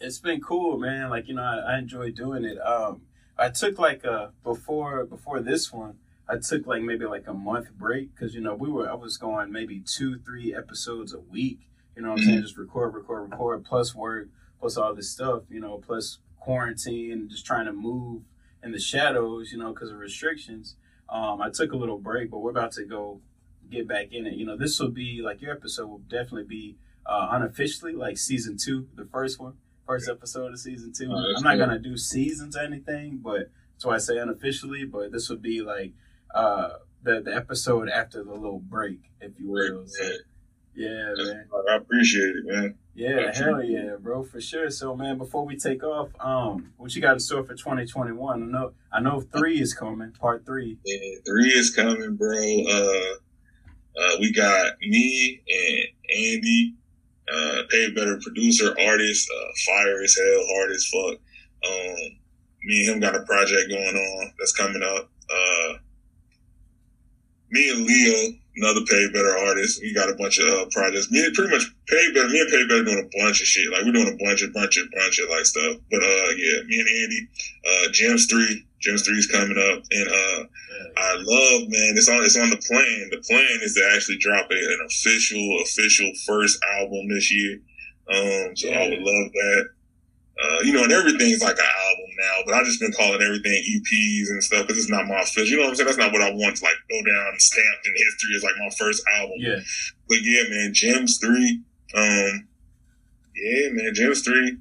it's been cool, man. Like, you know, I, I enjoy doing it. Um I took like a before before this one, I took like maybe like a month break because you know we were I was going maybe two three episodes a week. You know what I'm saying? Mm-hmm. Just record, record, record, plus work, plus all this stuff. You know, plus quarantine, just trying to move in the shadows. You know, because of restrictions. Um, I took a little break, but we're about to go get back in it. You know, this will be like your episode will definitely be uh, unofficially like season two, the first one, first episode of season two. Oh, I'm not cool. gonna do seasons or anything, but that's why I say unofficially. But this would be like uh, the the episode after the little break, if you will. So, yeah, man. I appreciate it, man. Yeah, hell yeah, bro, for sure. So, man, before we take off, um, what you got in store for 2021? I know, I know, three is coming, part three. Yeah, three is coming, bro. Uh, uh, we got me and Andy, uh, Pay Better producer, artist, uh, fire as hell, hard as fuck. Um, me and him got a project going on that's coming up. Uh, me and Leo, another Pay Better artist, we got a bunch of uh, projects. Me and pretty much Pay Better, me and Pay Better doing a bunch of shit. Like we're doing a bunch of, bunch of, bunch of like stuff. But uh, yeah, me and Andy, uh, Gems Three, Gems Three is coming up, and uh, I love, man. It's on. It's on the plan. The plan is to actually drop a, an official, official first album this year. Um, so yeah. I would love that. Uh, you know, and everything's like an album now, but I've just been calling everything EPs and stuff because it's not my official. You know what I'm saying? That's not what I want to like go down stamped in history as like my first album. Yeah. But yeah, man, Gems three. Um, yeah, man, Gems three,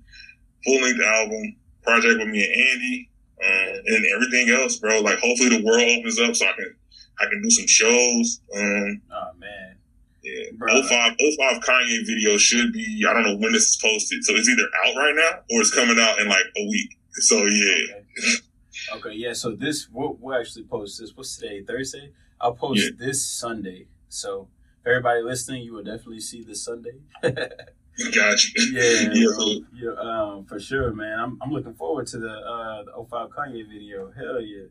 full length album project with me and Andy. Um, and everything else, bro. Like hopefully the world opens up so I can I can do some shows. Um, oh man. Yeah, bro. 05, 05 Kanye video should be. I don't know when this is posted, so it's either out right now or it's coming out in like a week. So yeah. Okay, okay yeah. So this we'll, we'll, actually post this. What's today? Thursday. I'll post yeah. this Sunday. So everybody listening, you will definitely see this Sunday. <laughs> Got you. <laughs> Yeah, yeah, yeah um, for sure, man. I'm, I'm looking forward to the uh, the 05 Kanye video. Hell yeah.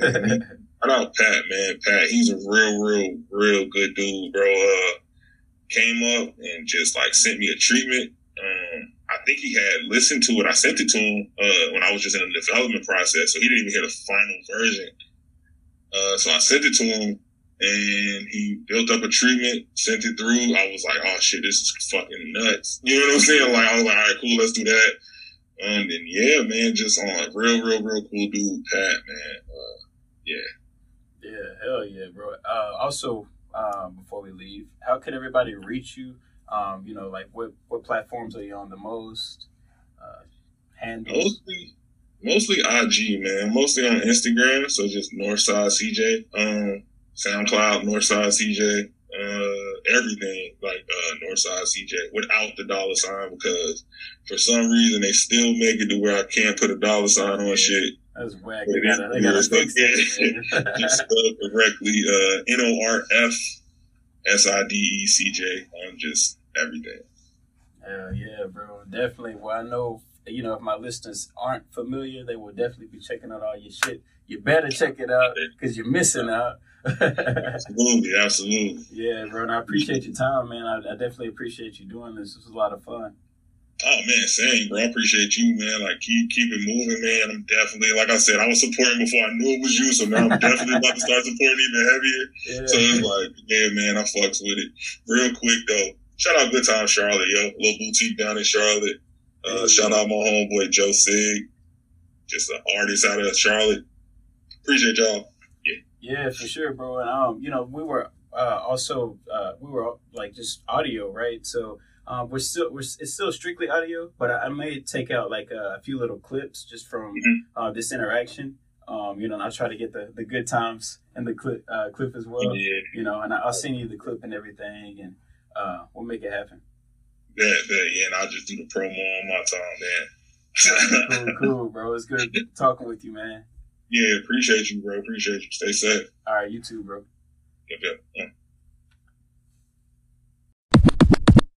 Yeah, man. <laughs> Shout out Pat, man. Pat, he's a real, real, real good dude, bro. Uh, came up and just like sent me a treatment. Um, I think he had listened to it. I sent it to him uh, when I was just in the development process, so he didn't even hear the final version. Uh, so I sent it to him and he built up a treatment, sent it through. I was like, oh shit, this is fucking nuts. You know what I'm saying? Like, I was like, all right, cool, let's do that. And then, yeah, man, just on like real, real, real cool dude, Pat, man. Uh, yeah. Yeah, hell yeah, bro. Uh, also, um, before we leave, how can everybody reach you? Um, you know, like what, what platforms are you on the most? Uh, handles? Mostly, mostly IG, man. Mostly on Instagram. So just Northside CJ. Um, SoundCloud, Northside CJ, uh, everything like uh, Northside CJ without the dollar sign because for some reason they still make it to where I can't put a dollar sign on shit. That's whack. They gotta, they gotta fix it. Just <laughs> spelled correctly. Uh, N O R F S I D E C J on just everything. Hell yeah, bro. Definitely. Well, I know you know if my listeners aren't familiar, they will definitely be checking out all your shit. You better check it out because you're missing out absolutely, absolutely. Yeah, bro. And I appreciate your time, man. I, I, definitely appreciate you doing this. This was a lot of fun. Oh man, same, bro. I appreciate you, man. Like keep keep it moving, man. I'm definitely like I said, I was supporting before I knew it was you, so now I'm definitely about to start supporting even heavier. Yeah. So it's like, yeah, man, I fucks with it. Real quick though, shout out Good Time Charlotte, yo. Little boutique down in Charlotte. Uh, shout out my homeboy Joe Sig, just an artist out of Charlotte. Appreciate y'all. Yeah. For sure, bro. And um, you know, we were uh also uh we were like just audio, right? So um, we're still we're it's still strictly audio, but I, I may take out like a, few little clips just from mm-hmm. uh, this interaction. Um, you know, and I'll try to get the, the good times and the clip uh, clip as well. Yeah. You know, and I'll send you the clip and everything, and uh, we'll make it happen. Yeah, yeah, yeah, and I'll just do the promo on my time, man. cool, cool, <laughs> bro. It's good talking with you, man. Yeah, appreciate you, bro. Appreciate you. Stay safe. All right, you too, bro. Okay. Yeah.